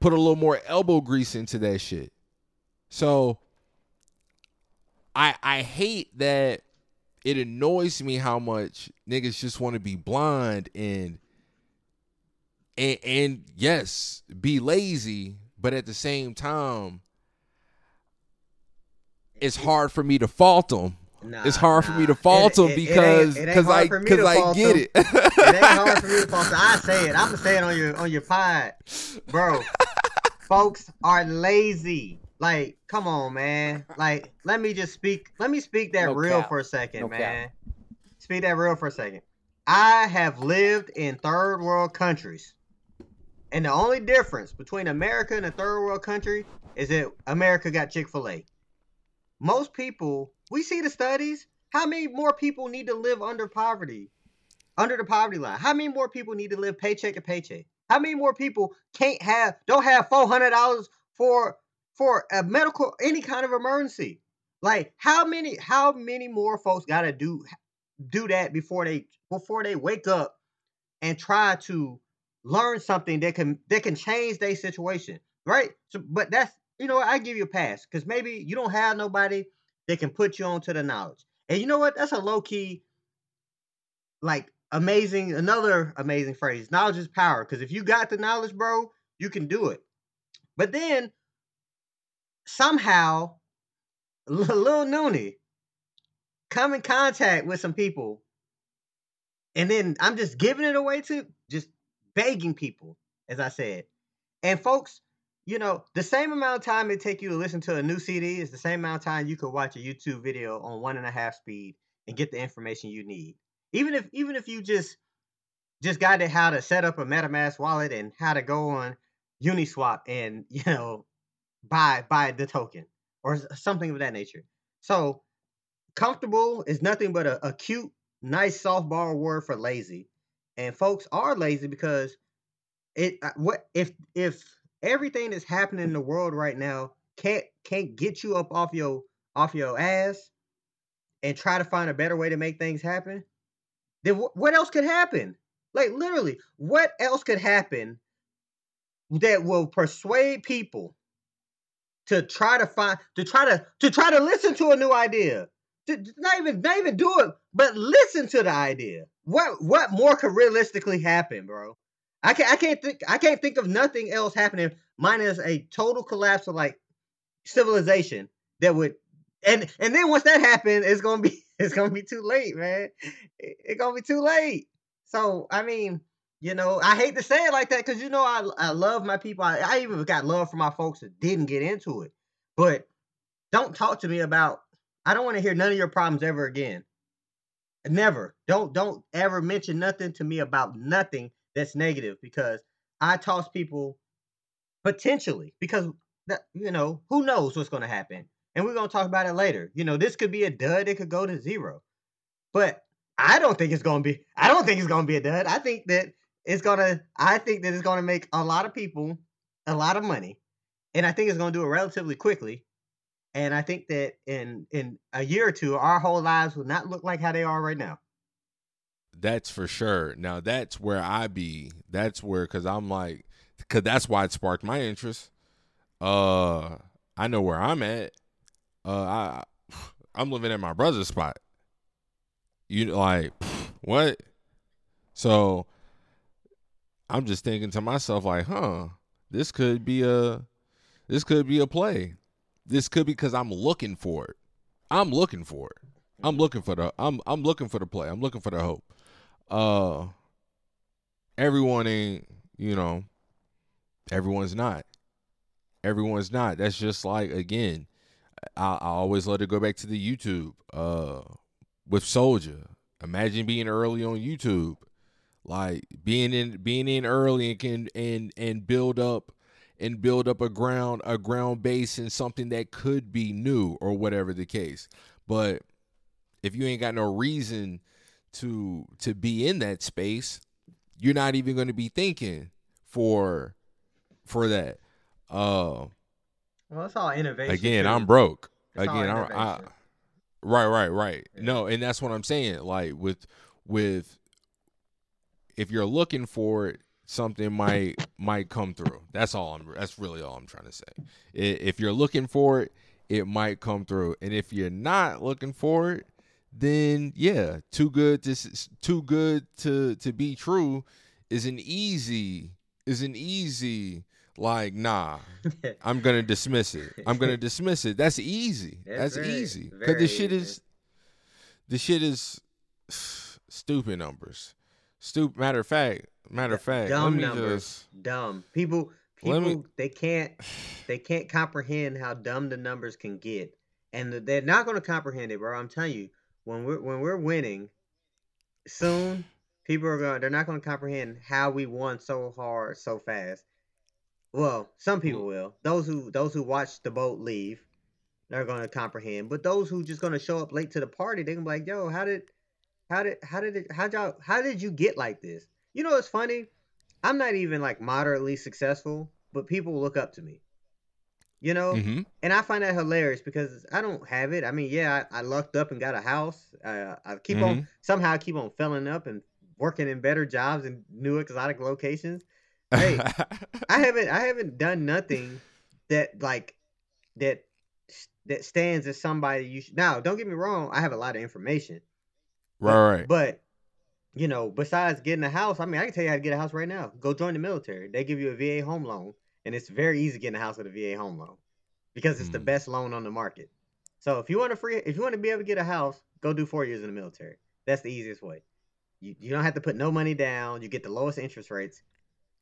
put a little more elbow grease into that shit. So I I hate that it annoys me how much niggas just want to be blind and and and yes, be lazy, but at the same time it's hard for me to fault them. Nah, it's hard for me to fault It- them it- it because because I because I get it. it ain't hard for me to post. I say it. I'm gonna say it on your on your pod, bro. folks are lazy. Like, come on, man. Like, let me just speak. Let me speak that No real cap. for a second, No cap. man. Speak that real for a second. I have lived in third world countries, and the only difference between America and a third world country is that America got Chick Fil A. Most people, we see the studies. How many more people need to live under poverty, under the poverty line? How many more people need to live paycheck to paycheck? How many more people can't have, don't have four hundred dollars for for a medical any kind of emergency? Like how many, how many more folks got to do do that before they before they wake up and try to learn something that can that can change their situation, right? So, but that's you know I give you a pass because maybe you don't have nobody that can put you onto the knowledge. And you know what? That's a low key, like amazing, another amazing phrase. Knowledge is power. Because if you got the knowledge, bro, you can do it. But then somehow, Lil Noonie come in contact with some people, and then I'm just giving it away to just begging people, as I said. And folks, you know, the same amount of time it take you to listen to a new CD is the same amount of time you could watch a YouTube video on one and a half speed and get the information you need. Even if even if you just just got it how to set up a MetaMask wallet and how to go on Uniswap and you know buy buy the token or something of that nature. So comfortable is nothing but a, a cute, nice softball word for lazy. And folks are lazy because it uh, what if if everything that's happening in the world right now can't can't get you up off your off your ass and try to find a better way to make things happen then wh- what else could happen? Like literally what else could happen that will persuade people to try to find to try to to try to listen to a new idea? To not even not even do it but listen to the idea. What what more could realistically happen bro I can't I can't think I can't think of nothing else happening minus a total collapse of like civilization that would and and then once that happens, it's gonna be it's gonna be too late, man. It- It's gonna be too late. So I mean, you know, I hate to say it like that because you know I I love my people. I, I even got love for my folks that didn't get into it. But don't talk to me about. I don't want to hear none of your problems ever again. Never. Don't don't ever mention nothing to me about nothing that's negative because I toss people potentially because that you know, who knows what's gonna happen. And we're gonna talk about it later. You know, this could be a dud, it could go to zero. But I don't think it's gonna be I don't think it's gonna be a dud. I think that it's gonna I think that it's gonna make a lot of people a lot of money. And I think it's gonna do it relatively quickly. And I think that in in a year or two, our whole lives will not look like how they are right now. That's for sure. Now that's where I be. That's where because I'm like, because that's why it sparked my interest. Uh, I know where I'm at. Uh, I I'm living at my brother's spot. You like what? So I'm just thinking to myself like, huh, this could be a this could be a play. This could be because I'm looking for it. I'm looking for it. I'm looking for the I'm I'm looking for the play. I'm looking for the hope. Uh everyone ain't, you know, everyone's not. Everyone's not. That's just like again, I, I always let it go back to the YouTube. Uh with Soldier. Imagine being early on YouTube. Like being in being in early and can and and build up and build up a ground a ground base and something that could be new or whatever the case. But if you ain't got no reason to to be in that space, you're not even going to be thinking for for that. Uh Well, it's all innovation. again. I'm broke. Again, I, I right, right, right. No, and that's what I'm saying. Like with with if you're looking for it, something might might come through. That's all I'm. That's really all I'm trying to say. If you're looking for it, it might come through. And if you're not looking for it, then yeah, too good to too good to to be true is an easy is an easy like nah. I'm gonna dismiss it. I'm gonna dismiss it. That's easy. That's That's, very- easy. Cause the shit is the shit is stupid numbers. Stupid. Matter of fact. Matter of fact. dumb numbers. just. dumb people people me- they can't they can't comprehend how dumb the numbers can get and they're not going to comprehend it bro i'm telling you when we're when we're winning soon people are going they're not going to comprehend how we won so hard so fast. Well some people mm. will. Those who those who watch the boat leave they're going to comprehend. But those who just going to show up late to the party they can be like yo how did how did how did it how y'all how did you get like this? You know it's funny? I'm not even like moderately successful, but people look up to me. You know, hmm and I find that hilarious because I don't have it. I mean, yeah, I, I lucked up and got a house. Uh, I keep on somehow I keep on filling up and working in better jobs in new exotic locations. Hey, I haven't I haven't done nothing that like that that stands as somebody you should. Now, don't get me wrong. I have a lot of information, right, right. but you know, besides getting a house, I mean, I can tell you how to get a house right now. Go join the military. They give you a VA home loan, and it's very easy getting a house with a VA home loan because it's the Mm. best loan on the market. So if you want to free, if you want to be able to get a house, go do four years in the military. That's the easiest way. You you don't have to put no money down. You get the lowest interest rates.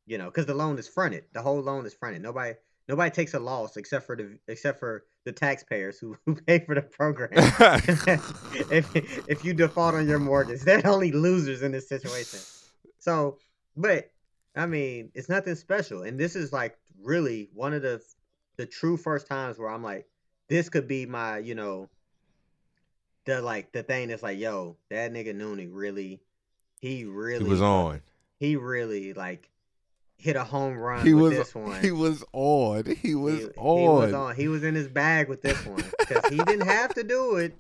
You know, because the loan is fronted. The whole loan is fronted. Nobody nobody takes a loss except for the except for the taxpayers who, who pay for the program. if if you default on your mortgage, they're the only losers in this situation. So, but I mean, it's nothing special, and this is like really one of the the true first times where I'm like, this could be my, you know, the like the thing that's like, yo, that nigga Noonie really, he really he was on. he really like hit a home run He with was. this one. He was on. He was he, on. he was on. He was in his bag with this one because he didn't have to do it,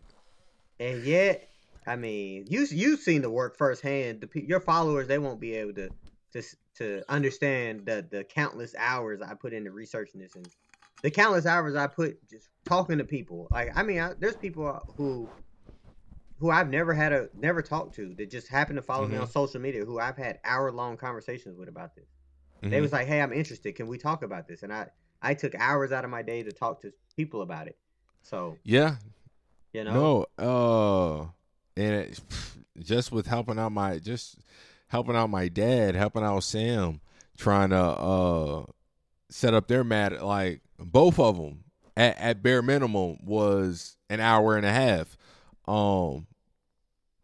and yet, I mean, you you've seen the work firsthand. The your followers they won't be able to to to understand the the countless hours I put into researching this and the countless hours I put just talking to people. Like I mean, I, there's people who who I've never had a never talked to that just happen to follow me Mhm. on social media who I've had hour long conversations with about this they Mhm. was like, "Hey, I'm interested. Can we talk about this?" And I I took hours out of my day to talk to people about it. So yeah. you know, No. Uh. And it, just with helping out my just helping out my dad, helping out Sam, trying to uh set up their mat like both of them at, at bare minimum was an hour and a half. Um.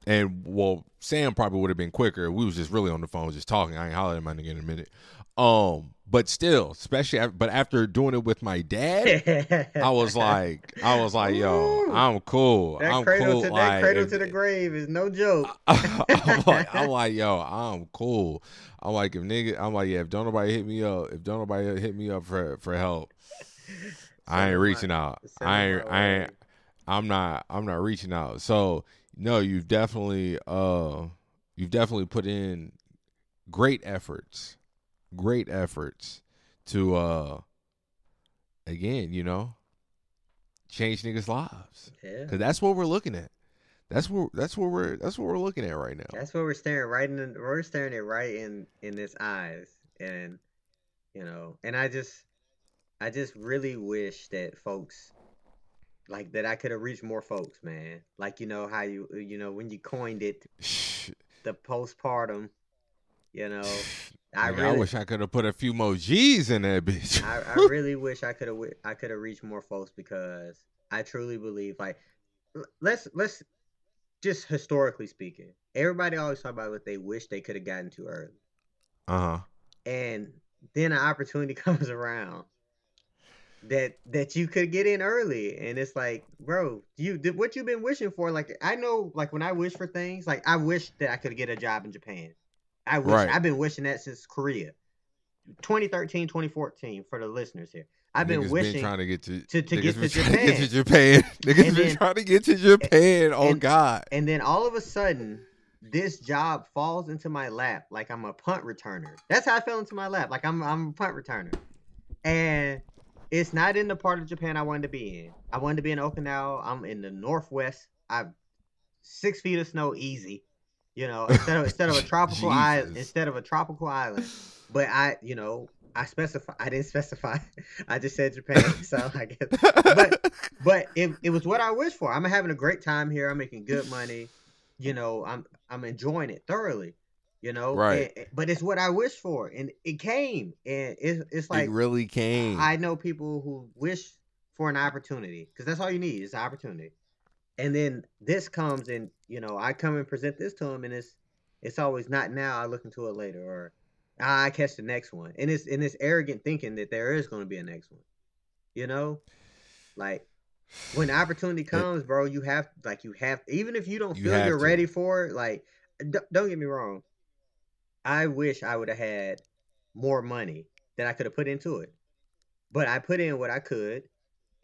And well, Sam probably would have been quicker. We was just really on the phone, just talking. I ain't hollering at my nigga in a minute. Um, but still, especially but after doing it with my dad, I was like, I was like, yo. I'm cool. that I'm cradle cool. to like, that cradle if- to the grave is no joke. I'm like, I'm like, yo, I'm cool. I'm like, if nigga, I'm like, yeah, if don't nobody hit me up, if don't nobody hit me up for for help, I ain't reaching out. I ain't, I ain't. I'm not, I'm not reaching out. So no, you've definitely, uh, you've definitely put in great efforts, great efforts to, uh, again, you know, change niggas' lives. Yeah. Cause that's what we're looking at. That's what that's what we're that's what we're looking at right now. That's what we're staring right in. The, we're staring it right in in his eyes, and you know, and I just, I just really wish that folks, like that, I could have reached more folks, man. Like you know how you, you know, when you coined it, the postpartum, you know, I really, I wish I could have put a few more G's in that bitch. I, I really wish I could have, I could have reached more folks because I truly believe, like, let's let's just historically speaking, everybody always talk about what they wish they could have gotten to early. Uh huh. and then an opportunity comes around that that you could get in early and it's like bro you did what you've been wishing for like i know like when i wish for things like i wish that i could get a job in japan i wish Right. i've been wishing that since korea 2013 2014 for the listeners here i've been Niggas wishing been trying to get to, to- to get to to get to Japan. Japan. Niggas And been then- trying to get to Japan. Oh God. and then all of a sudden this job falls into my lap like I'm a punt returner. That's how I fell into my lap. Like I'm I'm a punt returner. And it's not in the part of Japan I wanted to be in. I wanted to be in Okinawa. I'm in the northwest. I've six feet of snow easy. You know, instead of instead of a tropical island instead of a tropical island. But I, you know, I specify I didn't specify. I just said Japan. So I guess but but it, it was what I wished for. I'm having a great time here. I'm making good money. You know, I'm I'm enjoying it thoroughly. You know, Right. And- but it's what I wished for, and it came, and it's it's like it really came. I know people who wish for an opportunity because that's all you need is an opportunity, and then this comes and you know I come and present this to them, and it's it's always not now. I look into it later, or "Ah, I catch the next one, and it's and it's arrogant thinking that there is going to be a next one. You know, like when opportunity comes, bro, you have like you have even if you don't You feel you're to. ready for it. Like, d- don't get me wrong. I wish I would have had more money that I could have put into it, but I put in what I could,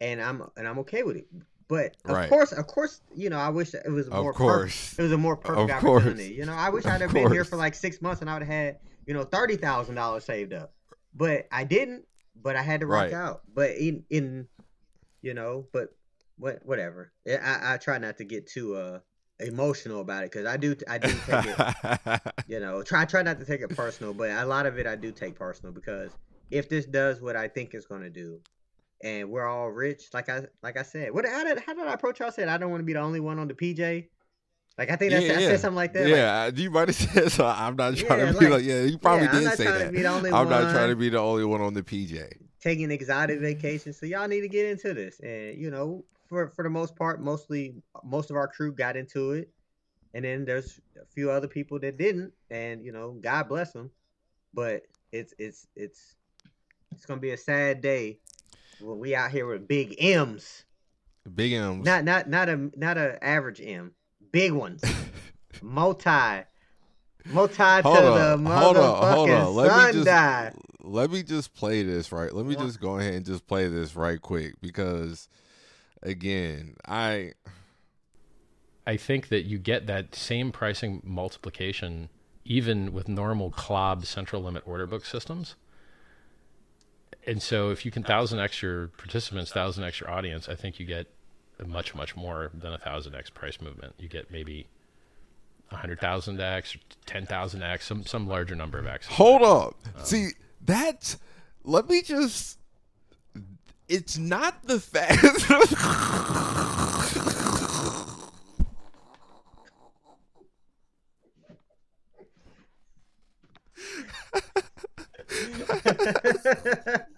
and I'm and I'm okay with it. But of Right. course, of course, you know, I wish it was Of more per- course. it was a more perfect Of course. opportunity. You know, I wish I'd have been here for like six months and I would have had, you know, thirty thousand dollars saved up. But I didn't. But I had to rock Right. out. But in in, you know, but what whatever. I I, try not to get too uh emotional about it because I do I do take it. you know, try try not to take it personal, but a lot of it I do take personal because if this does what I think it's gonna do, and we're all rich, like I like I said, what how did how did I approach? I said I don't want to be the only one on the PJ. Like I think that's, I said something like that. like, Yeah, you might have said so. I'm not trying Yeah, to be like- like, yeah, you probably yeah, did say that. be the only I'm not trying to be the only one on the PJ. taking exotic vacations. So y'all need to get into this. And you know, for for the most part, mostly most of our crew got into it. And then there's a few other people that didn't. And you know, God bless them. But it's it's it's it's gonna be a sad day we out here with big M's. Big M's. Not not not a not a average M. Big ones. multi. Multi to hold the on, hold on, hold on. Let sun me just die. let me just play this right. Let me What? just go ahead and just play this right quick because, again, I I think that you get that same pricing multiplication even with normal CLOB central limit order book systems. And so if you can thousand X your participants, thousand X your audience, I think you get much, much more than a thousand X price movement. You get maybe a hundred thousand X or ten thousand X, some some larger number of X. hold up. See that's. Let me just. It's not the fact.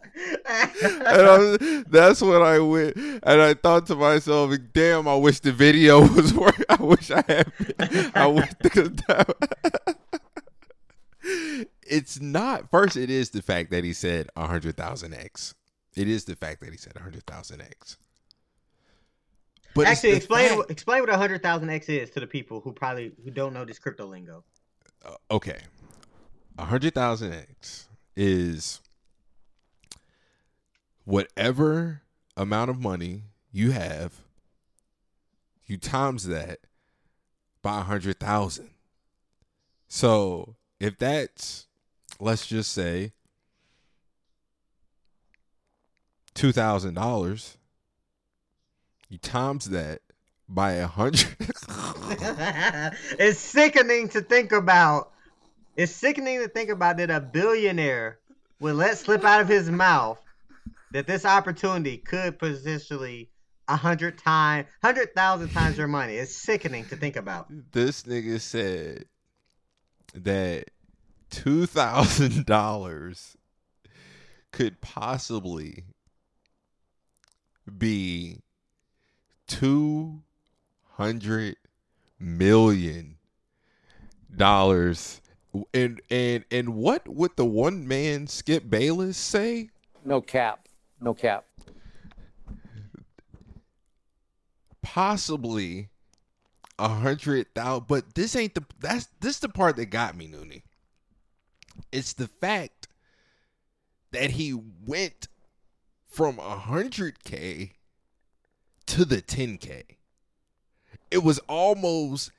and that's when I went, and I thought to myself, "Damn, I wish the video was working. I wish I had. I wish it's not. First, it is the fact that he said a hundred thousand X. It is the fact that he said a hundred thousand X. But actually, explain fact, explain what a hundred thousand X is to the people who probably who don't know this crypto lingo. Uh, okay, a hundred thousand X is whatever amount of money you have, you times that by a hundred thousand. So if that's let's just say two thousand dollars, you times that by a hundred. it's sickening to think about. It's sickening to think about that a billionaire would let slip out of his mouth that this opportunity could potentially a hundred times, hundred thousand times your money. It's sickening to think about. This nigga said that two thousand dollars could possibly be two hundred million dollars. And and and what would the one man Skip Bayless say? No cap. No cap. Possibly a hundred thousand, but this ain't the that's this the part that got me, Noonie. It's the fact that he went from a hundred K to the 10K. It was almost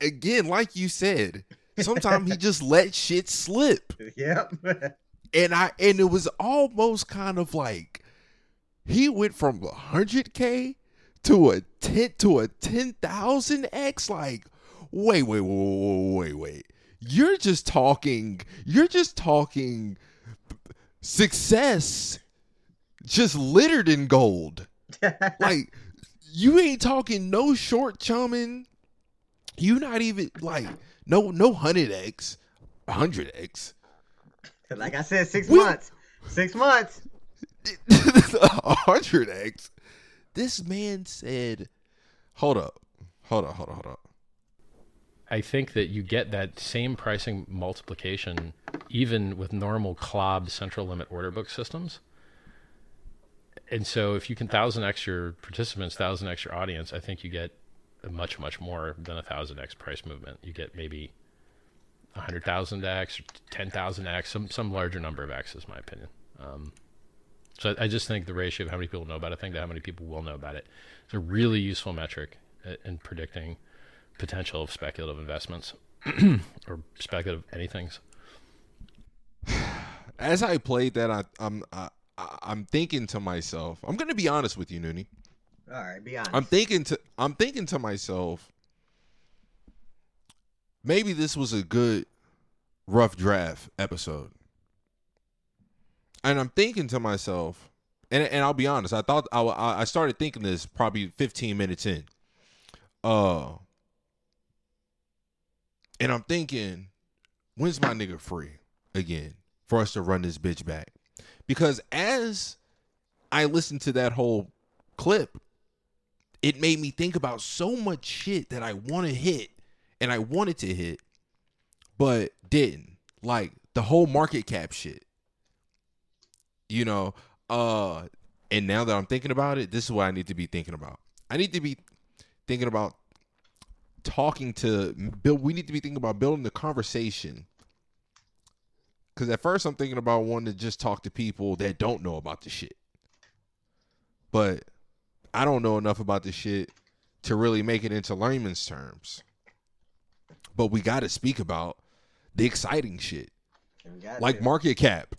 again, like you said, sometimes he just let shit slip. Yep. and I and it was almost kind of like he went from 100k to a 10 to a 10,000x like wait wait wait wait wait wait you're just talking you're just talking success just littered in gold. Like you ain't talking no short chumming. You not even like no no 100x 100x like I said, six we, months. Six months. hundred x. This man said, "Hold up, hold up, hold up, hold up." I think that you get that same pricing multiplication even with normal CLOB central limit order book systems. And so, if you can thousand x your participants, thousand x your audience, I think you get much, much more than a thousand x price movement. You get maybe 100,000 X or 10,000 X, some, some larger number of X is my opinion. Um, so I, I, just think the ratio of how many people know about a thing to how many people will know about it is a really useful metric in predicting potential of speculative investments or speculative anythings. As I played that, I, I'm I, I'm thinking to myself. I'm going to be honest with you, Noonie. All right, be honest. I'm thinking to I'm thinking to myself maybe this was a good rough draft episode. And I'm thinking to myself, and and I'll be honest, I thought I I started thinking this probably 15 minutes in. Uh and I'm thinking, when's my nigga free again for us to run this bitch back? Because as I listened to that whole clip, it made me think about so much shit that I want to hit and I wanted to hit, but didn't. Like the whole market cap shit. You know, uh and now that I'm thinking about it, this is what I need to be thinking about. I need to be thinking about talking to build we need to be thinking about building the conversation. Cause at first I'm thinking about wanting to just talk to people that don't know about the shit. But I don't know enough about the shit to really make it into layman's terms but we got to speak about the exciting shit, like to. market cap.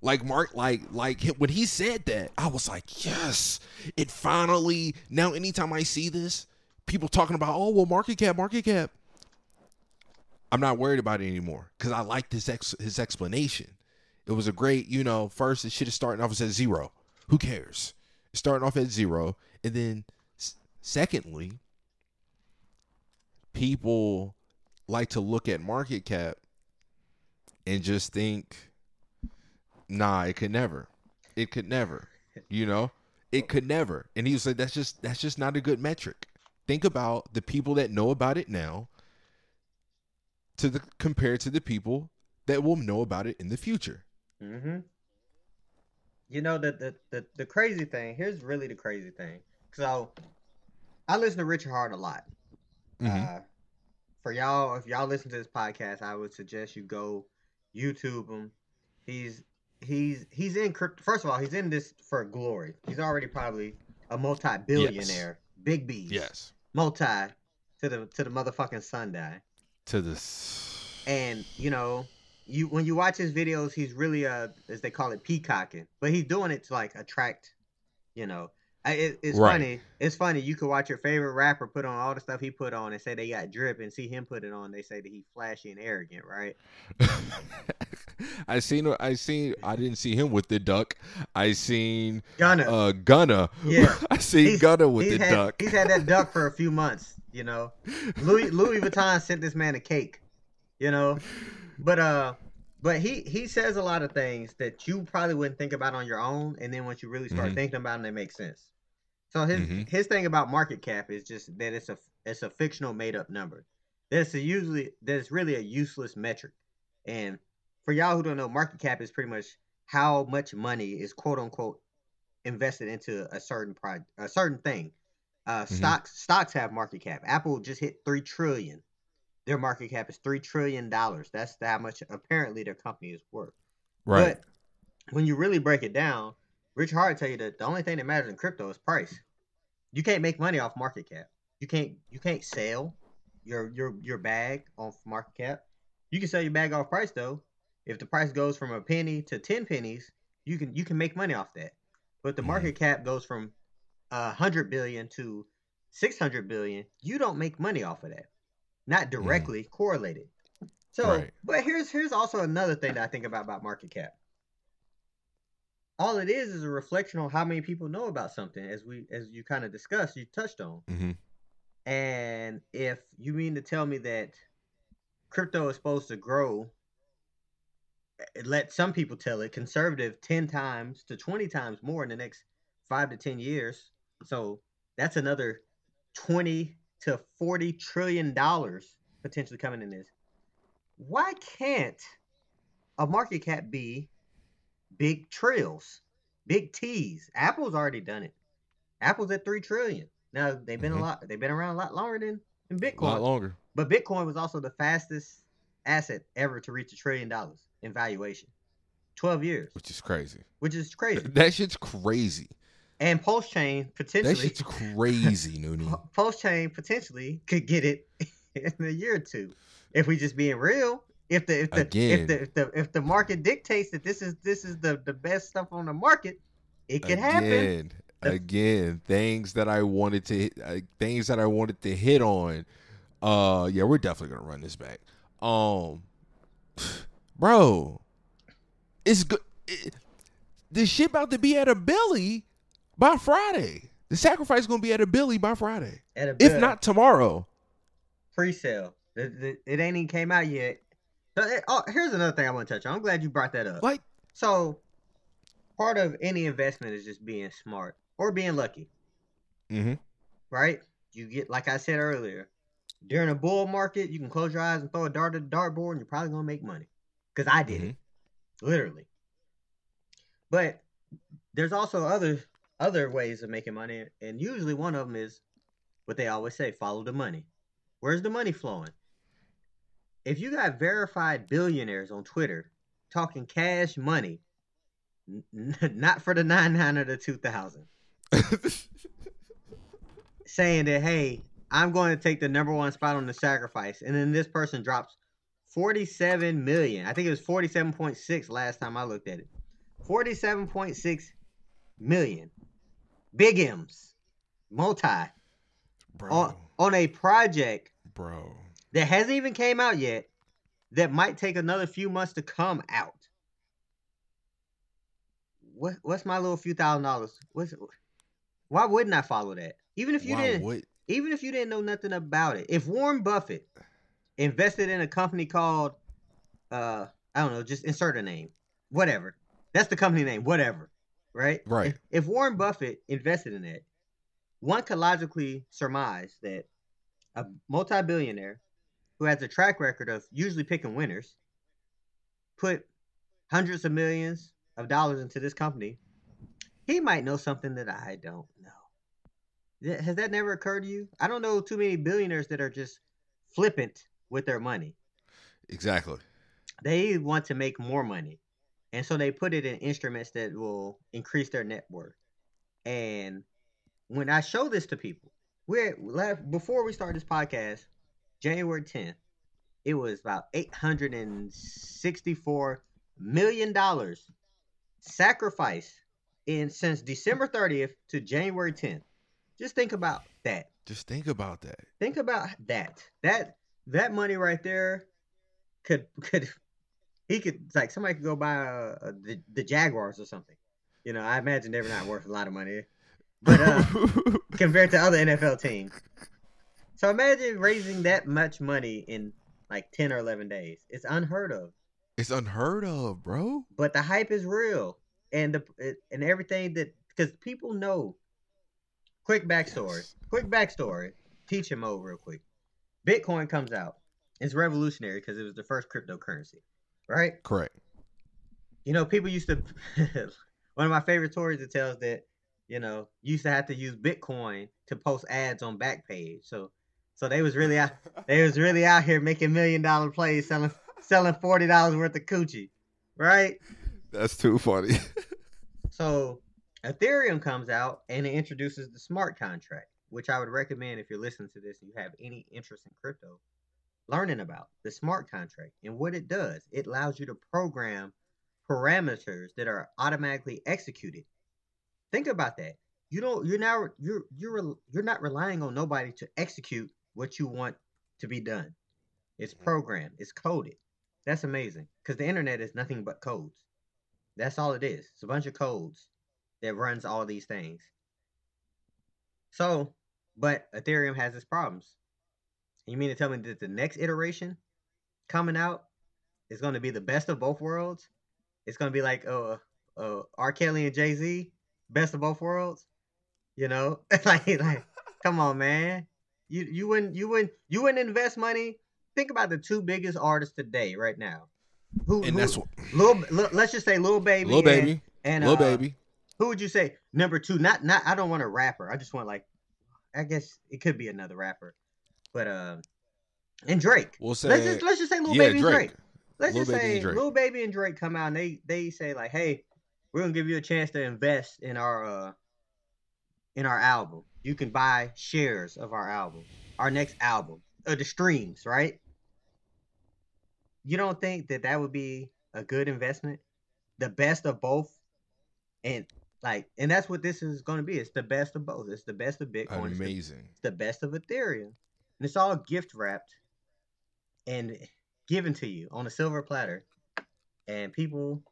Like Mark, like like when he said that, I was like, yes, it finally. Now, anytime I see this, people talking about, oh well, market cap, market cap. I'm not worried about it anymore because I liked his ex- his explanation. It was a great, you know. First, the shit is starting off at zero. Who cares? It's starting off at zero, and then s- secondly, people like to look at market cap and just think, nah, it could never. It could never. You know? It could never. And he was like, that's just that's just not a good metric. Think about the people that know about it now to the compared to the people that will know about it in the future. Mm-hmm. You know that the the the crazy thing. Here's really the crazy thing. So, I listen to Richard Heart a lot. Mhm. Uh, for y'all, if y'all listen to this podcast, I would suggest you go YouTube him. He's he's he's in crypto. First of all, he's in this for glory. He's already probably a multi-billionaire, big B. Yes. multi to the to the motherfucking sundial. To this. And you know, you when you watch his videos, he's really uh as they call it peacocking, but he's doing it to like attract, you know. It, it's Right. funny. It's funny. You could watch your favorite rapper put on all the stuff he put on and say they got drip, and see him put it on. They say that he's flashy and arrogant, right? I seen I seen I didn't see him with the duck. I seen Gunna. uh Gunna. Yeah. I seen He's- Gunna with the had, duck. He's had that duck for a few months, you know. Louis Louis Vuitton sent this man a cake, you know. But uh but he he says a lot of things that you probably wouldn't think about on your own and then once you really start Mhm. thinking about them they make sense. So his Mhm. his thing about market cap is just that it's a it's a fictional made up number. That's a usually that's really a useless metric. And for y'all who don't know, market cap is pretty much how much money is quote unquote invested into a certain pro a certain thing. Uh, stocks stocks have market cap. Apple just hit three trillion. Their market cap is three trillion dollars. That's how much apparently their company is worth. right. But when you really break it down, Rich Heart tell you that the only thing that matters in crypto is price. You can't make money off market cap. You can't you can't sell your your your bag off market cap. You can sell your bag off price though. If the price goes from a penny to ten pennies, you can you can make money off that. But the Mhm. market cap goes from a hundred billion to six hundred billion. You don't make money off of that. Not directly correlated. So, Right. but here's here's also another thing that I think about about market cap all it is is a reflection on how many people know about something as we as you kind of discussed you touched on. Hmm and if you mean to tell me that crypto is supposed to grow eh, let some people tell it conservative 10 times to 20 times more in the next 5 to 10 years. So that's another 20 to 40 trillion dollars potentially coming in this. Why can't a market cap be big trills, big T's. Apple's already done it. Apple's at three trillion. Now they've been Mhm. a lot. They've been around a lot longer than, than Bitcoin. A lot longer. But Bitcoin was also the fastest asset ever to reach a trillion dollars in valuation. Twelve years, Which is crazy. which is crazy. That shit's crazy. And Pulse Chain potentially. That shit's crazy, Noonie. Pulse Chain potentially could get it in a year or two. If we just being real, if the if the Again. if the if the if the market dictates that this is this is the the best stuff on the market, it could happen. Again, again, things that I wanted to, hit- uh, things that I wanted to hit on. Uh, yeah, we're definitely gonna run this back. Um, bro, it's good. It, the shit about to be at a Billy by Friday. The sacrifice is gonna be at a Billy by Friday, At a if not tomorrow. pre-sale. It, it, it ain't even came out yet. So, oh, here's another thing I want to touch on. I'm glad you brought that up. Like, So, part of any investment is just being smart or being lucky, mm-hmm. right? You get, like I said earlier, during a bull market, you can close your eyes and throw a dart at the dartboard, and you're probably gonna make money. Cause I did it, literally. But there's also other other ways of making money, and usually one of them is what they always say: follow the money. Where's the money flowing? If you got verified billionaires on Twitter talking cash money, n- not for the 99 or the 2000, saying that, hey, I'm going to take the number one spot on the sacrifice. And then this person drops 47 million. I think it was 47.6 last time I looked at it. 47.6 million. Big M's. Multi. bro, On, on a project bro. That hasn't even came out yet that might take another few months to come out. What what's my little few thousand dollars? What's why wouldn't I follow that? Even if you Why didn't would- even if you didn't know nothing about it. If Warren Buffett invested in a company called uh I don't know, just insert a name. Whatever. That's the company name, whatever. Right? Right. If, if Warren Buffett invested in that, one could logically surmise that a multi-billionaire who has a track record of usually picking winners put hundreds of millions of dollars into this company, he might know something that I don't know. Has that never occurred to you? I don't know too many billionaires that are just flippant with their money. Exactly. They want to make more money. And so they put it in instruments that will increase their net worth. And when I show this to people, we're before we start this podcast, January 10th, it was about 864 million dollars sacrificed in since December 30th to January 10th. Just think about that. Just think about that. Think about that. That that money right there could could he could like somebody could go buy a, a, the, the Jaguars or something. You know, I imagine they're not worth a lot of money, but uh, compared to other NFL teams. So imagine raising that much money in like ten or eleven days. It's unheard of. it's unheard of, bro. But the hype is real, and the it, and everything that because people know. Quick backstory. Yes. Quick backstory. Teach him over real quick. Bitcoin comes out. It's revolutionary because it was the first cryptocurrency, right? Correct. You know, people used to. one of my favorite stories it tells that you know you used to have to use Bitcoin to post ads on Backpage. So, so they was really out. They was really out here making million dollar plays selling selling forty dollars worth of coochie, right? That's too funny. So Ethereum comes out and it introduces the smart contract, which I would recommend if you're listening to this and you have any interest in crypto, learning about the smart contract and what it does. It allows you to program parameters that are automatically executed. Think about that. You don't you're now you're you're you're not relying on nobody to execute what you want to be done. It's programmed, it's coded. That's amazing because the internet is nothing but codes. That's all it is. It's a bunch of codes that runs all these things. So, but Ethereum has its problems. You mean to tell me that the next iteration coming out is going to be the best of both worlds? It's going to be like uh, uh, R. Kelly and Jay Z, best of both worlds. You know, like like, come on, man. You you wouldn't you wouldn't you wouldn't invest money. Think about the two biggest artists today, right now. Who, and who- that's what Lil- let's just say little Baby. And- Baby. and, Lil uh, baby. Who would you say number two? Not not. I don't want a rapper. I just want like, I guess it could be another rapper, but uh, and Drake. We'll say let's just let's just say little yeah, Baby and Drake. Drake. Let's Lil just Baby say little Baby and Drake come out and they they say like, hey, we're gonna give you a chance to invest in our uh in our album. You can buy shares of our album, our next album, uh, the streams, right? You don't think that that would be a good investment? The best of both, and like, and that's what this is going to be. It's the best of both. It's the best of Bitcoin. Amazing. It's the best of Ethereum. And it's all gift wrapped and given to you on a silver platter. And people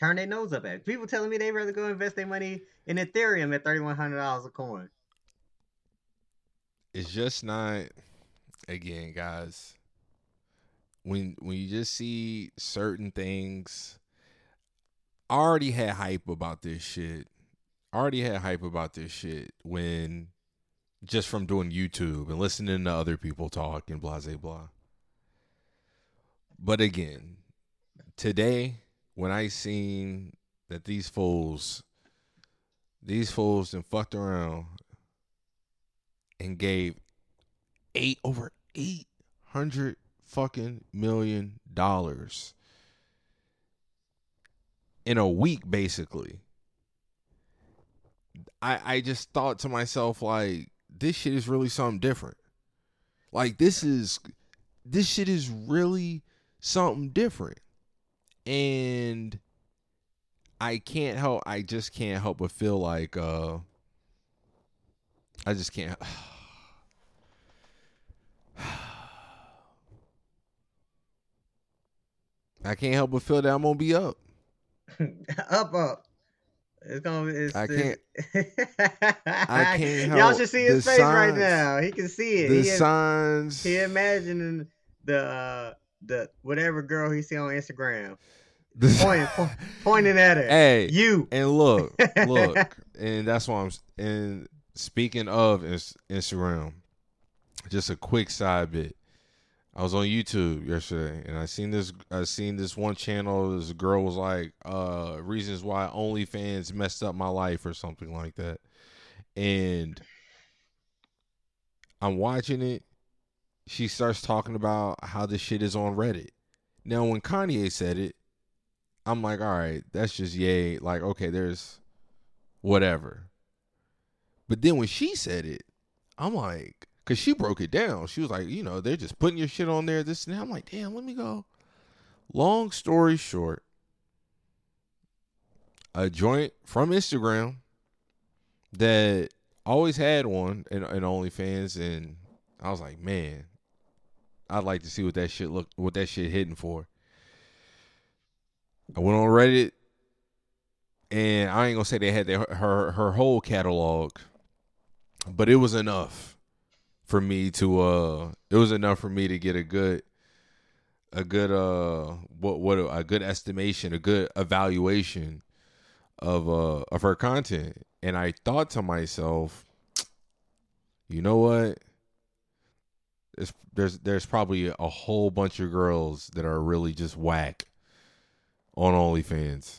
turn their nose up at it. People telling me they'd rather go invest their money in Ethereum at $3,100 a coin. It's just not again, guys. When when you just see certain things I already had hype about this shit. I already had hype about this shit when just from doing YouTube and listening to other people talk and blah blah blah. But again, today when I seen that these fools these fools and fucked around and gave eight over eight hundred fucking million dollars in a week basically. I i just thought to myself like this shit is really something different. Like this is this shit is really something different. And i can't help i just can't help but feel like uh i just can't I can't help but feel that I'm gonna be up. up, up. It's gonna be. It's, I can't- I can't Y'all should see his face right now. He can see it. The he, signs, he imagining the uh, the whatever girl he see on Instagram the pointing po- pointing at her. Hey, You. and look, look, and that's why I'm. And speaking of Instagram, just a quick side bit. I was on YouTube yesterday and I seen this I seen this one channel this girl was like uh reasons why OnlyFans messed up my life or something like that. And I'm watching it. She starts talking about how this shit is on Reddit. Now when Kanye said it, I'm like, all right, that's just yay. Like, okay, there's whatever. But then when she said it, I'm like, because she broke it down. She was like, you know, they're just putting your shit on there, this and that. I'm like, damn, let me go. Long story short, a joint from Instagram that always had one in, in OnlyFans, and I was like, man, I'd like to see what that shit look, what that shit hitting for. I went on Reddit, and I ain't gonna say they had their, her her whole catalog, but it was enough for me to uh, it was enough for me to get a good, a good uh, what what a good estimation, a good evaluation of uh of her content, and I thought to myself, you know what? There's there's there's probably a whole bunch of girls that are really just whack on OnlyFans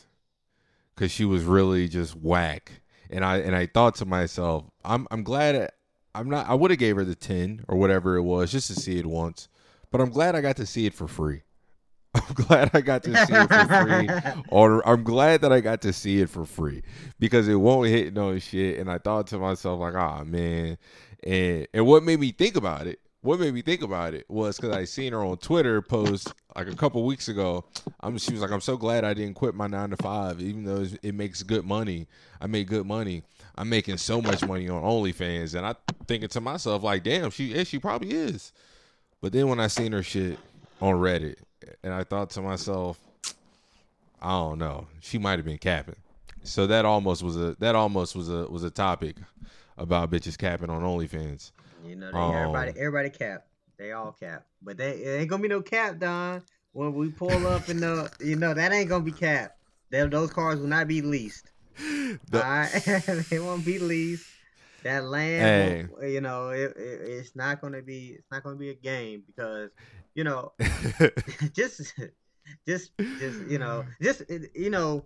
because she was really just whack. And I and I thought to myself, I'm I'm glad I'm not. I would have gave her the ten or whatever it was just to see it once, but I'm glad I got to see it for free. I'm glad I got to see it for free, or I'm glad that I got to see it for free because it won't hit no shit. And I thought to myself like, ah man, and and what made me think about it what made me think about it was because I seen her on Twitter post like a couple weeks ago. I'm she was like, I'm so glad I didn't quit my nine to five, even though it makes good money. I make good money. I'm making so much money on OnlyFans, and I thinking to myself like, damn, she yeah, she probably is. But then when I seen her shit on Reddit, and I thought to myself, I don't know, she might have been capping. So that almost was a that almost was a was a topic about bitches capping on OnlyFans. You know, they, everybody Um, everybody cap. They all cap. But they it ain't gonna be no cap, Don. When we pull up in the you know, that ain't gonna be cap. Them those cars will not be leased. The- all right? they won't be leased. That land, won't- you know, it, it, it's not gonna be it's not gonna be a game because you know just just just you know just you know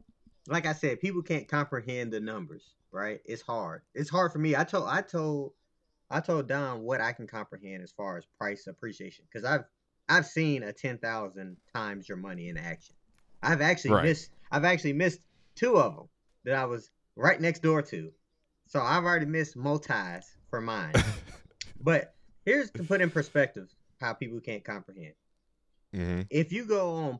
like i said people can't comprehend the numbers right it's hard it's hard for me i told i told i told don what i can comprehend as far as price appreciation because i've i've seen a 10000 times your money in action i've actually Right. missed i've actually missed two of them that i was right next door to so i've already missed multis for mine but here's to put in perspective how people can't comprehend Mm-hmm. if you go on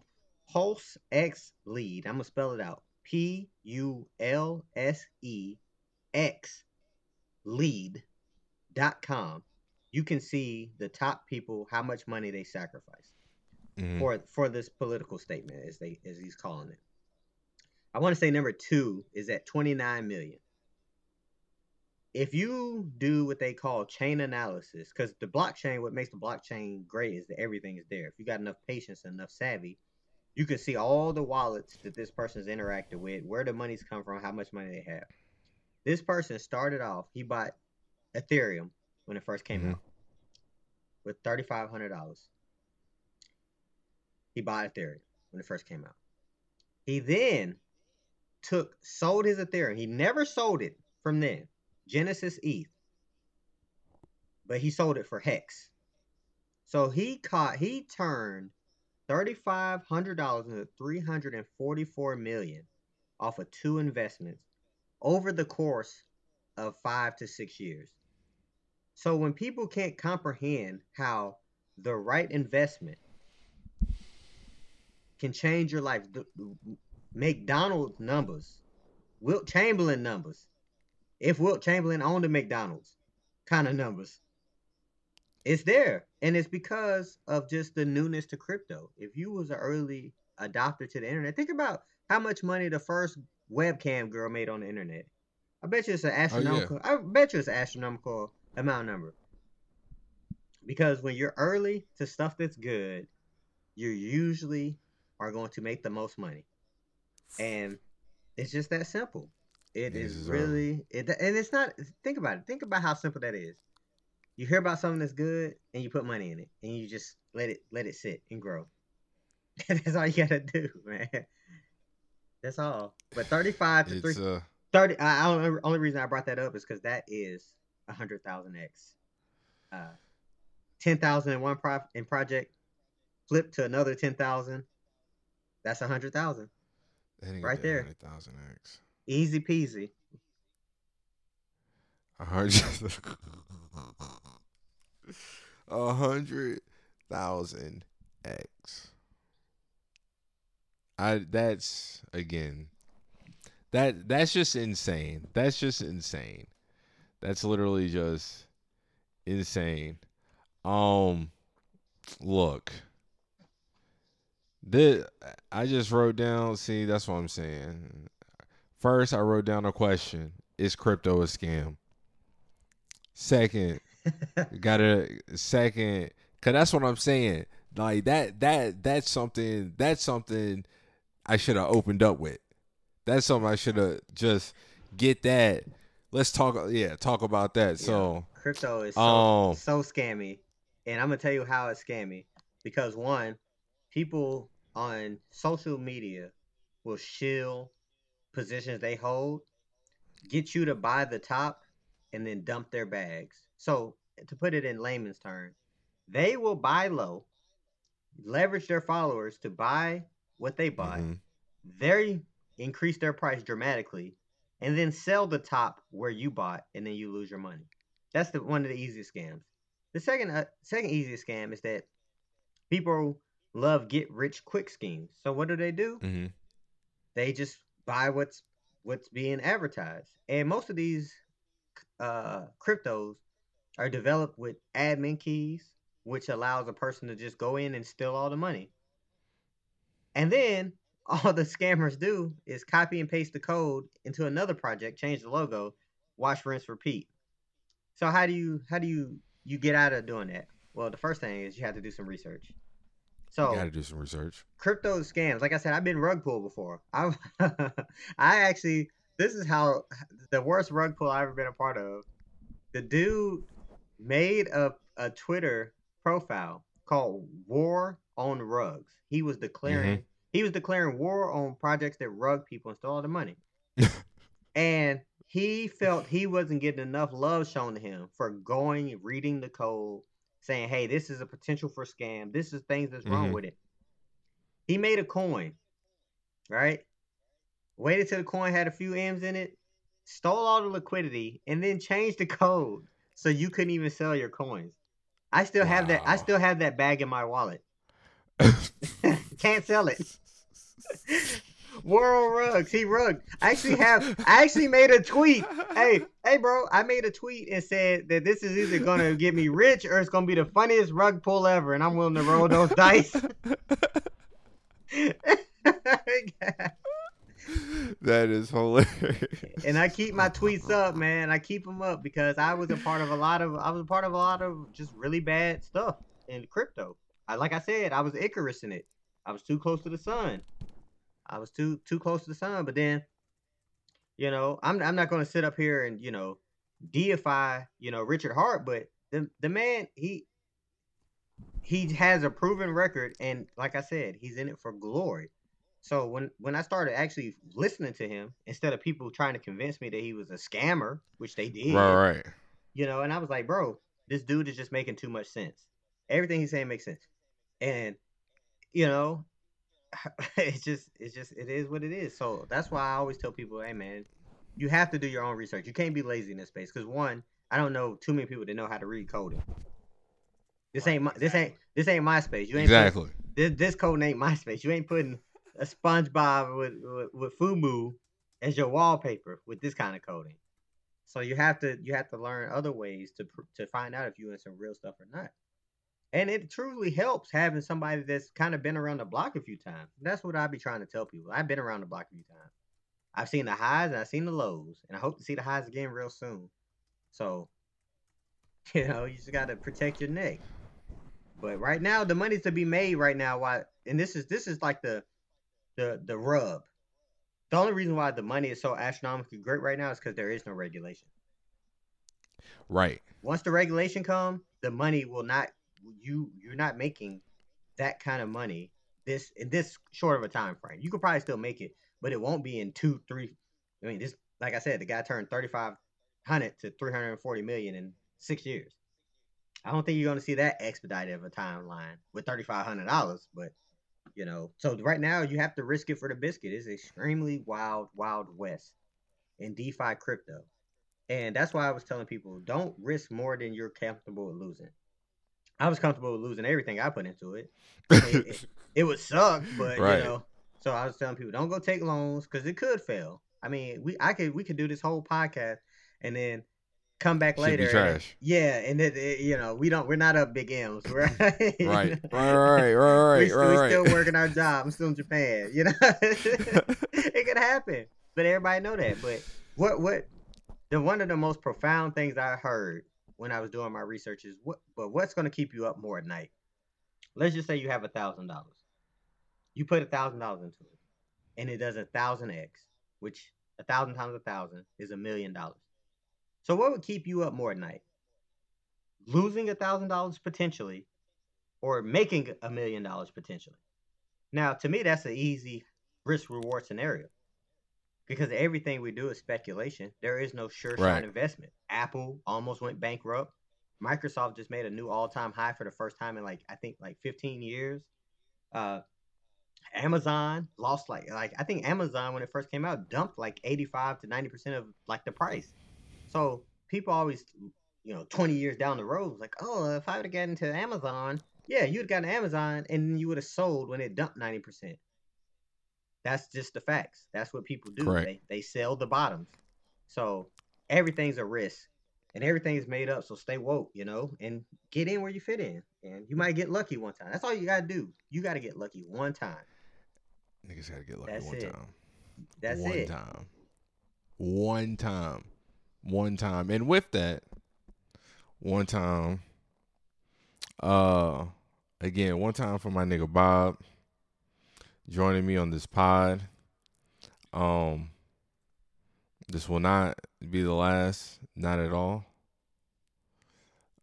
Pulse X Lead, I'm gonna spell it out. P U L S E X lead.com. You can see the top people how much money they sacrifice Mhm. for for this political statement as they as he's calling it. I want to say number 2 is at 29 million. If you do what they call chain analysis, because the blockchain, what makes the blockchain great is that everything is there. If you got enough patience and enough savvy, you can see all the wallets that this person's interacted with, where the money's come from, how much money they have. This person started off, he bought Ethereum when it first came Mhm. out with $3,500. He bought Ethereum when it first came out. He then took, sold his Ethereum. He never sold it from then. Genesis ETH. But he sold it for Hex. So he caught, he turned $3,500 into 344 million off of two investments over the course of five to six years. So when people can't comprehend how the right investment can change your life, McDonald's numbers, Wilt Chamberlain numbers, if Wilt Chamberlain owned a McDonald's kind of numbers, it's there, and it's because of just the newness to crypto. If you was an early adopter to the internet, think about how much money the first webcam girl made on the internet. I bet you it's an oh, astronomical. I bet you it's an astronomical amount number. Because when you're early to stuff that's good, you usually are going to make the most money, and it's just that simple. It Yes, is really it, and it's not. Think about it. Think about how simple that is. you hear about something that's good and you put money in it and you just let it let it sit and grow. that's all you gotta do, man. That's all. But thirty-five to three. Uh, 30 I, I only reason i brought that up is because that is a hundred thousand x uh 10000 in one pro- in project flip to another 10000 that's a hundred thousand Right there. 100,000 X. easy peasy A hundred. A hundred thousand X. I that's again. That that's just insane. That's just insane. That's literally just insane. Um look. This I just wrote down, see, that's what I'm saying. First, I wrote down a question. Is crypto a scam? Second, got a second cuz that's what I'm saying. Like that that that's something that's something I should have opened up with. That's something I should have just get that. Let's talk yeah, talk about that. So, crypto is so, Um, so scammy. And i'm gonna tell you how it's scammy. Because one people on social media will shill positions they hold get you to buy the top and then dump their bags. So to put it in layman's terms they will buy low leverage their followers to buy what they buy mhm. they increase their price dramatically and then sell the top where you bought and then you lose your money. That's the one of the easiest scams. The second uh, second easiest scam is that people love get rich quick schemes. So what do they do? Mm-hmm. they just buy what's what's being advertised. And most of these uh cryptos are developed with admin keys which allows a person to just go in and steal all the money. And then all the scammers do is copy and paste the code into another project change the logo watch rinse repeat so how do you how do you you get out of doing that well the first thing is you have to do some research so You got to do some research. crypto scams. Like I said, I've been rug pulled before. I I actually this is how the worst rug pull I've ever been a part of. The dude made a, a Twitter profile called War on Rugs. He was declaring mm-hmm. He was declaring war on projects that rug people and stole all the money. and he felt he wasn't getting enough love shown to him for going reading the code saying, "Hey, this is a potential for scam. This is things that's wrong Mhm. with it." He made a coin, right? Waited till the coin had a few M's in it, stole all the liquidity, and then changed the code so you couldn't even sell your coins. I still have that. I still have that bag in my wallet. Can't sell it. World rugs. He rugged. I actually have. I actually made a tweet. Hey, hey, bro. I made a tweet and said that this is either gonna get me rich or it's gonna be the funniest rug pull ever, and I'm willing to roll those dice. that is hilarious. and I keep my tweets up, man. I keep them up because I was a part of a lot of. I was a part of a lot of just really bad stuff in crypto. I, like I said, I was Icarus in it. I was too close to the sun. I was too too close to the sun. But then, you know, I'm I'm not going to sit up here and you know deify you know Richard Heart, but the the man he he has a proven record, and like I said, he's in it for glory. So when when I started actually listening to him, instead of people trying to convince me that he was a scammer, which they did, right, right. you know, and I was like, bro, this dude is just making too much sense. Everything he's saying makes sense, and you know, it's just it's just it is what it is. So that's why I always tell people, hey man, you have to do your own research. You can't be lazy in this space because one, I don't know too many people that know how to read coding. This ain't my, this ain't this ain't my space. You ain't put- Exactly. this this code ain't my space. You ain't putting a SpongeBob with, with with Fumu as your wallpaper with this kind of coding. So you have to you have to learn other ways to to find out if you in some real stuff or not. And it truly helps having somebody that's kind of been around the block a few times. That's what I be trying to tell people. I've been around the block a few times. I've seen the highs and I've seen the lows, and I hope to see the highs again real soon. So, you know, you just got to protect your neck. But right now, the money's to be made right now. Why? And this is this is like the the the rub. The only reason why the money is so astronomically great right now is because there is no regulation. Right. Once the regulation come, the money will not you you're not making that kind of money this in this short of a time frame. You could probably still make it, but it won't be in two, three. I mean, this like I said, the guy turned thirty five hundred to three hundred and forty million in six years. I don't think you're going to see that expedited of a timeline with thirty five hundred dollars, but you know, so right now you have to risk it for the biscuit. It's extremely wild, wild west in DeFi crypto, and that's why I was telling people don't risk more than you're comfortable with losing. I was comfortable with losing everything I put into it. It, it, it would suck, but Right. you know. So I was telling people don't go take loans because it could fail. I mean, we I could we could do this whole podcast and then come back be later. and- yeah, and then it, you know we don't we're not up big M's, right? Right. Right. Right. Right. Right. we, right, right. still working our job. I'm still in Japan. You know, it could happen, but everybody know that. But what what the one of the most profound things I heard when I was doing my research is what. But what's going to keep you up more at night? Let's just say you have a thousand dollars. You put a thousand dollars into it, and it does a thousand x, which a thousand times a thousand is a million dollars. So what would keep you up more at night? Losing a thousand dollars potentially, or making a million dollars potentially. Now, to me, that's an easy risk reward scenario because everything we do is speculation. There is no sure shot Right. investment. Apple almost went bankrupt. Microsoft just made a new all time high for the first time in like I think like 15 years. Uh, Amazon lost like like I think Amazon when it first came out dumped like 85 to 90 percent of like the price. So people always, you know, 20 years down the road was like, oh, if I would have gotten into Amazon, yeah, you'd gotten Amazon and you would have sold when it dumped 90 percent. That's just the facts. That's what people do. Correct. They they sell the bottoms. So everything's a risk. And everything's made up. So stay woke, you know, and get in where you fit in. And you might get lucky one time. That's all you gotta do. You gotta get lucky one time. Niggas gotta get lucky That's one it. time. That's it. one it. time. One time. One time. And with that, one time, uh again, one time for my nigga Bob joining me on this pod. Um this will not be the last, not at all.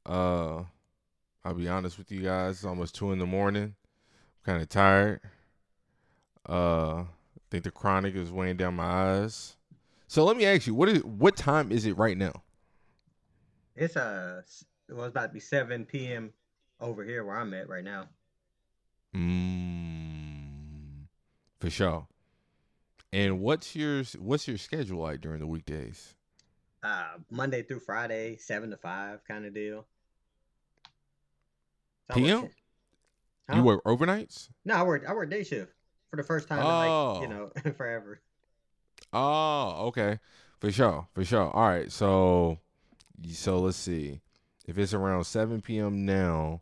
Uh I'll be honest with you guys, it's almost two in the morning. I'm kinda tired. Uh I think the chronic is weighing down my eyes. So let me ask you, what is what time is it right now? It's uh it was about to be seven PM over here where I'm at right now. Mm, for sure. And what's your what's your schedule like during the weekdays? Uh Monday through Friday, seven to five kind of deal. So PM? work- You Huh? work overnights? No, I work I work day shift for the first time in like, you Oh. know, forever. Oh, okay. For sure. For sure. All right. So so let's see. If it's around 7 p.m. now,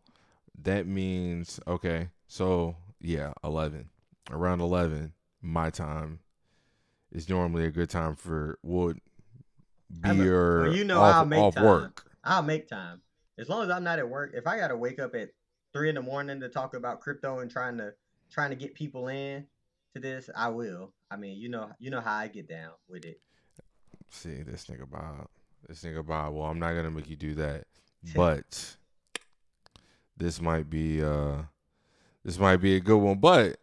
that means okay. So, yeah, 11. Around 11 my time is normally a good time for would be your well, you know off, I'll make off time. work. I'll make time. As long as I'm not at work. If I gotta wake up at three in the morning to talk about crypto and trying to trying to get people in to this, I will. I mean, you know you know how I get down with it. See, this nigga Bob. This nigga Bob. Well, I'm not gonna make you do that. But this might be uh this might be a good one. But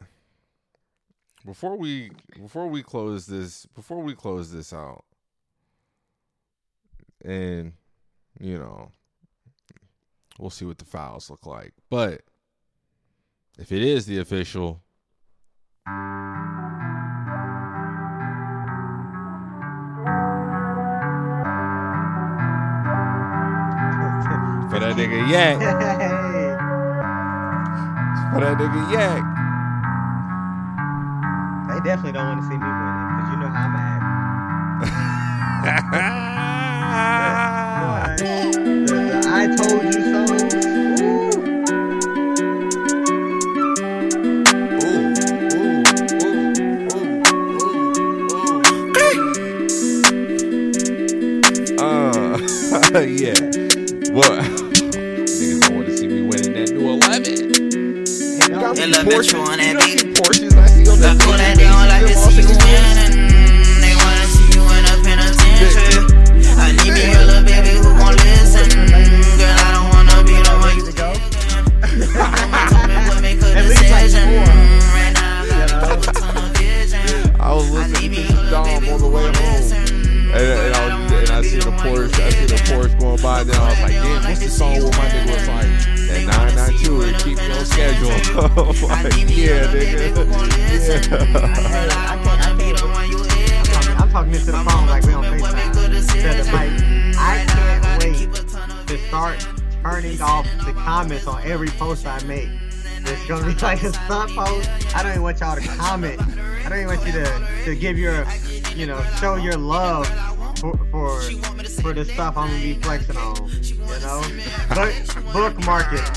before we before we close this before we close this out, and you know, we'll see what the files look like. But if it is the official for that nigga Yak, for that nigga Yak. They definitely don't want to see me winning because you know how I'm at. The- the I told you Uh, yeah. What? Niggas don't want to see me winning that new 11. so. You know, They love that you on that like see you. They wanna see you in a penitentiary. I need me a little baby who gon' listen. Girl, I don't wanna be the one you make a decision. Right now, I a was listening to Dom on the way home live Porsche. I see the Porsche going by. Then I was like, damn, what's the song where my nigga was like, that 992 and keep me on schedule. I'm like, yeah, nigga. Hey, I can't, I can't, I'm talking, I'm into the phone like we on FaceTime. To the mic. I can't wait to start turning off the comments on every post I make. It's gonna be like a stunt post. I don't even want y'all to comment. I don't even want you to, to give your, you know, show your love for for, for the stuff I'm gonna be flexing on. You know, book bookmark it.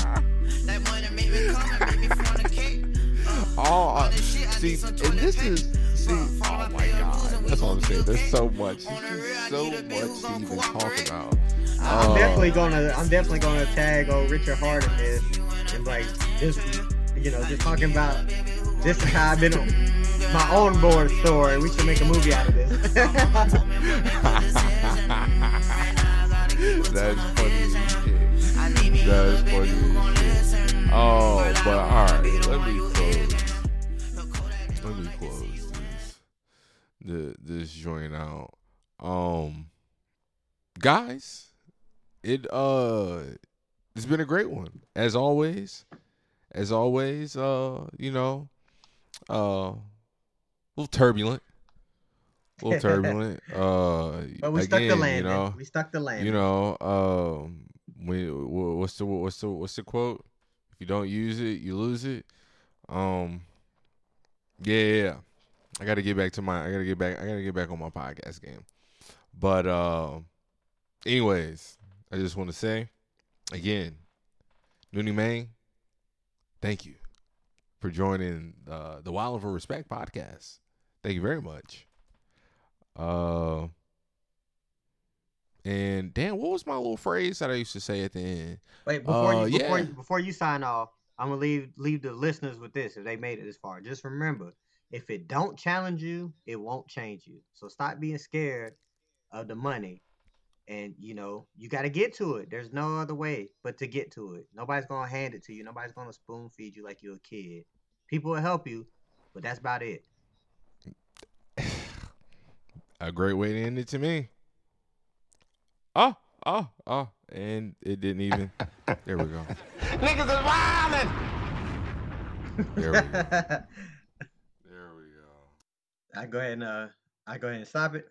Oh, see, and this is see. Oh my God, that's what I'm saying. There's so much. There's so much to even talk about. I'm Uh, definitely gonna I'm definitely gonna tag old Richard Heart in this and like just you know just talking about this is how I've been on my own board story. We should make a movie out of this. That's funny. That's funny. Oh, but all right. Let me close. Let me close this the this joint out. Um, guys, it uh, it's been a great one as always. As always, uh, you know, uh, a little turbulent. A little turbulent. Uh, but we stuck the again, landing. You know, we stuck the landing. you know, um, we, what's the what's the what's the quote? If you don't use it, you lose it. Um, yeah, yeah. I got to get back to my. I got to get back. I got to get back on my podcast game. But uh, anyways, I just want to say again, Noonie Mang, thank you for joining uh, the Wild for Respect podcast. Thank you very much. Uh, and damn, what was my little phrase that I used to say at the end? Wait, before Uh, you before, yeah. before you sign off, I'm gonna leave leave the listeners with this if they made it this far. Just remember, if it don't challenge you, it won't change you. So stop being scared of the money. And you know, you gotta get to it. There's no other way but to get to it. Nobody's gonna hand it to you. Nobody's gonna spoon feed you like you're a kid. People will help you, but that's about it. A great way to end it to me. Oh, oh, oh, and it didn't even. there we go. Niggas is wildin'. There we go. There we go. I go ahead and uh I go ahead and stop it.